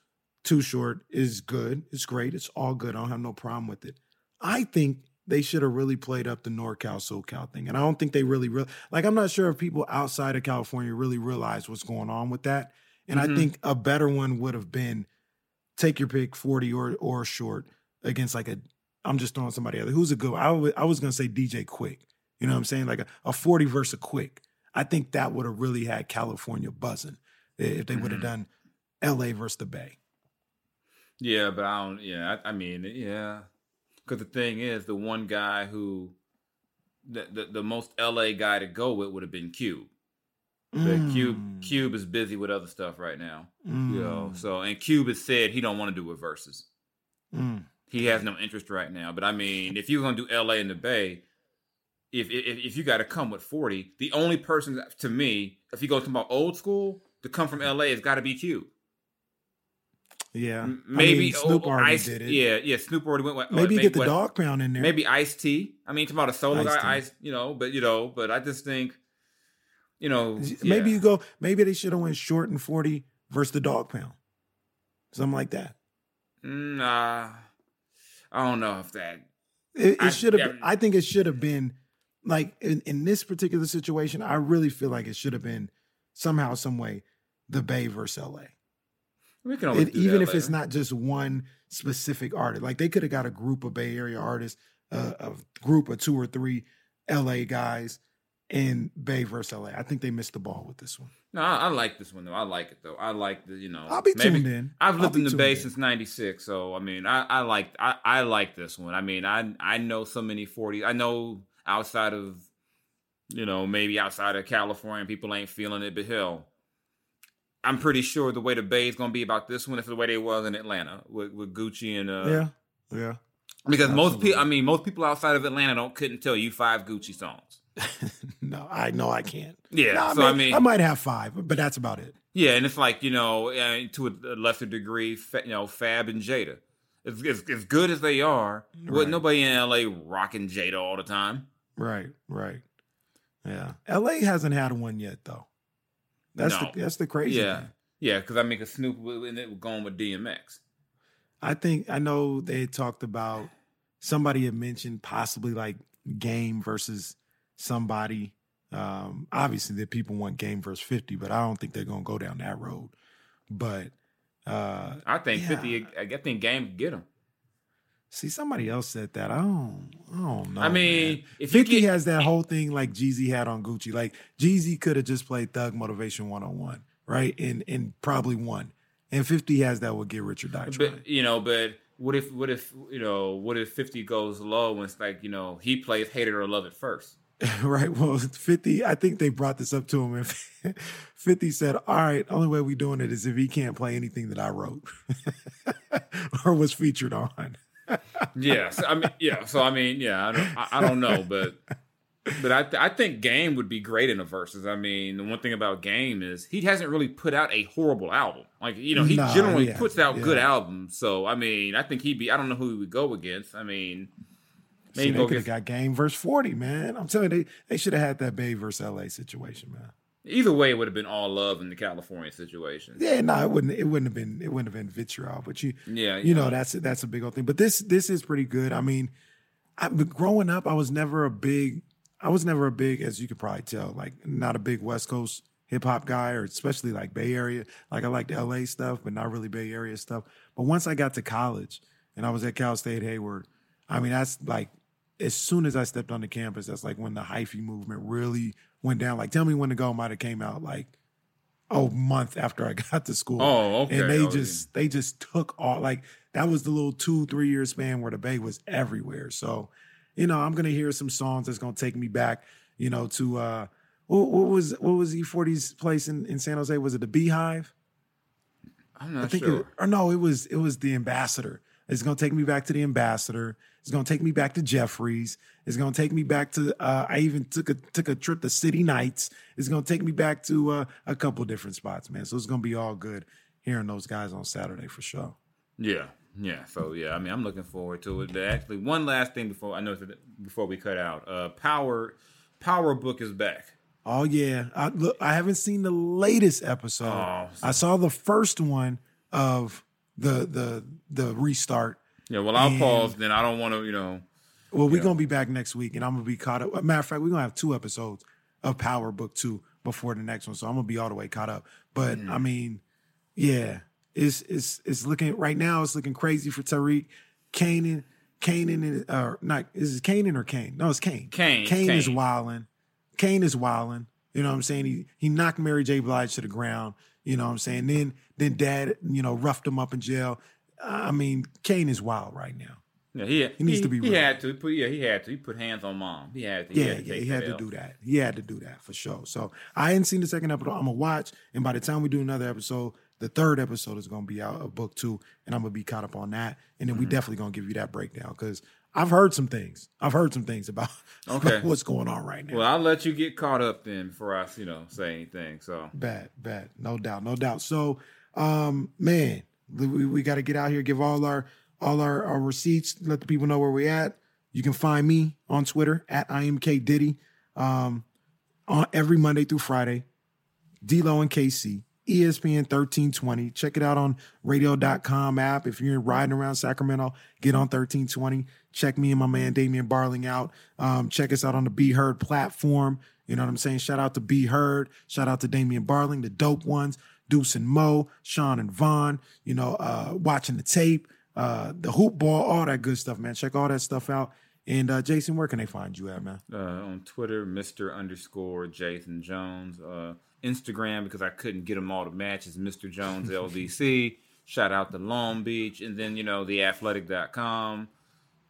Too Short is good, it's great, it's all good. I don't have no problem with it. I think they should have really played up the NorCal SoCal thing, and I don't think they really real like. I'm not sure if people outside of California really realize what's going on with that, and I Mhm. think a better one would have been take your pick 40 or or short against like a I'm just throwing somebody other. Who's a good? I was, I was gonna say DJ Quik. You know what I'm saying? Like a, a 40 versus a Quik. I think that would have really had California buzzing if they would have Mhm. done LA versus the Bay. yeah, but I don't. Yeah, I, I mean, yeah, because the thing is, the one guy who the, the the most LA guy to go with would have been Cube. But Cube Mm, Cube is busy with other stuff right now. You know, mm, so and Cube has said he don't want to do it Verzuz. mm. He has no interest right now. But I mean, if you're gonna do LA in the Bay, if if, if you got to come with 40, the only person that- to me, if you go to about old school, to come from LA, has got to be Cube. Yeah, M- I Maybe mean, Snoop oh, already Ice, did it. Yeah, yeah. Snoop already went. with- uh, maybe what, get the what- dog pound in there. Maybe Ice T. I mean, talking about a solo Ice-T. guy, Ice. You know, but you know, but I just think, you know, maybe yeah. you go. Maybe they should have went short and 40 versus the dog pound, something like that. Nah, I don't know if that. It, it should have. I think it should have been like in, in this particular situation. I really feel like it should have been somehow, some way, the Bay versus LA. We can It, even if it's not just one specific artist, like they could have got a group of Bay Area artists, uh, a group of two or three LA guys, in Bay versus LA. I think they missed the ball with this one. No, I, I like this one though. I like it though. I like the you know. I'll be maybe- tuned in. I've lived in the Bay in. since '96, so I mean, I I like I, I like this one. I mean, I I know so many 40s. I know outside of, you know, maybe outside of California, people ain't feeling it, but hell, I'm pretty sure the way the Bay is gonna be about this one is the way they was in Atlanta with, with Gucci and uh, yeah, yeah. because most people, I mean, most people outside of Atlanta don't couldn't tell you five Gucci songs. no, I know I can't. Yeah, No, so I mean, I might have five, but that's about it. Yeah, and it's like you know, uh, to a lesser degree, you know, Fab and Jada. As, as, as good as they are, Right. would nobody in LA rocking Jada all the time? Right, right. Yeah. LA hasn't had one yet though. That's No. the that's the crazy yeah, thing. yeah, because I mean, 'cause Snoop and it was going with DMX. I think I know they talked about somebody had mentioned possibly like game versus somebody. Um, obviously that people want game versus 50, but I don't think they're gonna go down that road. But uh I think Yeah. fifty. I I think Game get him. see somebody else said that. I don't I don't know. I mean, man. if 50 get, has that whole thing like Jeezy had on Gucci. Like Jeezy could have just played Thug Motivation 101 right? And and probably won. And 50 has that with get rich or die trying. But you know, but what if what if you know what if 50 goes low and it's like you know he plays hate it or love it first? right. Well, 50, I think they brought this up to him. And 50 said, All right, only way we doing it is if he can't play anything that I wrote or was featured on. yes. I mean, yeah. So, I mean, yeah, I don't, I, I don't know, but. But I, th- I think Game would be great in the Verzuz. I mean, the one thing about Game is he hasn't really put out a horrible album. Like you know, he generally yeah, puts out yeah. good albums. So I mean, I think he'd be. I don't know who he would go against. I mean, Maybe See, they could have got game verse 40, man. I'm telling you, they, they should have had that Bay versus LA situation, man. Either way, it would have been all love in the California situation. Yeah, no, it wouldn't. It wouldn't have been. It wouldn't have been vitriol. But you, yeah, you know, that's that's a big old thing. But this this is pretty good. I mean, I, growing up, I was never a big. I was never a big, as you could probably tell, like not a big West Coast hip hop guy, or especially like Bay Area. Like I liked the LA stuff, but not really Bay Area stuff. But once I got to college and I was at Cal State Hayward, I mean, that's like as soon as I stepped on the campus, that's like when the hyphy movement really went down. Like, tell me when the go might have came out. Like, a month after I got to school. Oh, okay. And they oh, just yeah. they just took all like that was the little two three year span where the Bay was everywhere. So, you know, I'm gonna hear some songs that's gonna take me back. You know, to uh, what, what was what was E40's place in, in San Jose? Was it the Beehive? I'm not I think sure. It, or no, it was it was the Ambassador. It's gonna take me back to the Ambassador. It's gonna take me back to Jeffries. It's gonna take me back to. Uh, I even took a took a trip to City Nights. It's gonna take me back to uh, a couple different spots, man. So it's gonna be all good hearing those guys on Saturday for sure. Yeah, yeah. So yeah, I mean, I'm looking forward to it. But actually, one last thing before I know before we cut out, uh, Power Power Book is back. Oh yeah, I, look, I haven't seen the latest episode. Oh, I saw the first one of the the the restart yeah, well, I'll and, pause. Then I don't want to, you know. Well, we're gonna be back next week, and I'm gonna be caught up. Matter of fact, we're gonna have two episodes of Power Book Two before the next one, so I'm gonna be all the way caught up. But mm. I mean, yeah, it's it's it's looking right now. It's looking crazy for Tariq, Kanan, Kanan, or not? Is it Kanan or Kane? No, it's Kane. Kane. Kane, Kane. is wilding. Kane is wilding. You know what I'm saying? He he knocked Mary J. Blige to the ground. You know what I'm saying? Then then dad, you know, roughed him up in jail. I mean, Kane is wild right now. Yeah, he, he needs he, to be. He had to put. Yeah, he had to. He put hands on mom. He had to. He yeah, had to yeah, he had to do that. He had to do that for sure. So I hadn't seen the second episode. I'm gonna watch, and by the time we do another episode, the third episode is gonna be out of book two, and I'm gonna be caught up on that. And then mm-hmm. we definitely gonna give you that breakdown because I've heard some things. I've heard some things about, okay. About what's going on right now. Well, I'll let you get caught up then before I, you know, say anything. So bad, bad, no doubt, no doubt. So, um, man, we, we got to get out here, give all our all our, our receipts, let the people know where we're at. You can find me on Twitter at IMK Diddy um, on every Monday through Friday. D-Lo and KC, ESPN 1320. Check it out on radio.com app. If you're riding around Sacramento, get on 1320. Check me and my man Damian Barling out. Um, check us out on the Be Heard platform. You know what I'm saying? Shout out to Be Heard. Shout out to Damian Barling, the dope ones. Deuce and Mo, Sean and Vaughn, you know, uh, watching the tape, uh, the hoop ball, all that good stuff, man. Check all that stuff out. And uh, Jason, where can they find you at, man? Uh, on Twitter, Mr. underscore Jason Jones. Uh, Instagram, because I couldn't get them all to match, is Mr. Jones LDC. Shout out to Long Beach. And then, you know, theathletic.com.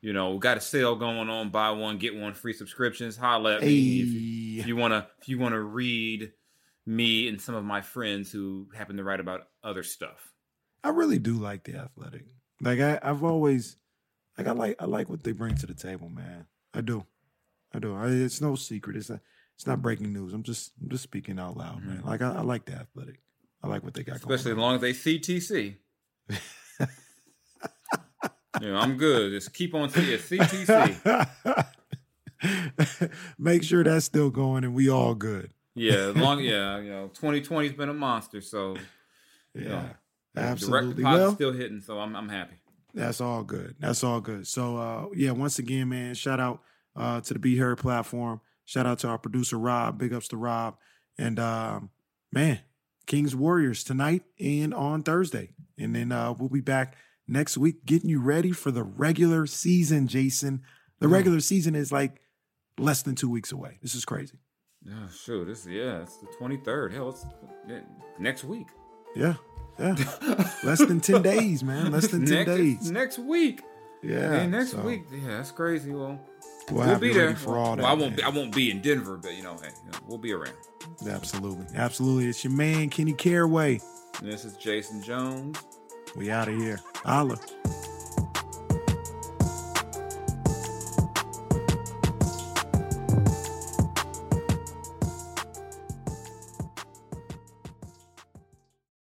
You know, we got a sale going on. Buy one, get one free subscriptions. Holla at hey. me if, if you wanna if you wanna read me and some of my friends who happen to write about other stuff. I really do like the athletic. Like I, I've always like I like I like what they bring to the table, man. I do. I do. I, it's no secret. It's a, it's not breaking news. I'm just I'm just speaking out loud, mm-hmm. man. Like I, I, like the athletic. I like what they got Especially as long as they CTC. know, I'm good. Just keep on saying CTC. Make sure that's still going and we all good. Yeah, long. yeah, you know, 2020's been a monster. So yeah, you know, absolutely. The well, still hitting, so I'm I'm happy. That's all good. That's all good. So uh, yeah, once again, man, shout out uh, to the Be Heard platform. Shout out to our producer Rob. Big ups to Rob. And um, man, Kings Warriors tonight and on Thursday, and then uh, we'll be back next week getting you ready for the regular season. Jason, the regular season is like less than two weeks away. This is crazy. Oh, shoot, this yeah, it's the twenty third. Hell, it's yeah, next week. Yeah, yeah. Less than ten days, man. Less than ten next, days. Next week. Yeah, Yeah, next so week. Yeah, that's crazy. Well, We'll, we'll, be there. for all that. well, I won't. Be. I won't be in Denver, but you know, hey, you know, we'll be around. Absolutely, absolutely. It's your man Kenny Caraway. And this is Jason Jones. We out of here. Holla.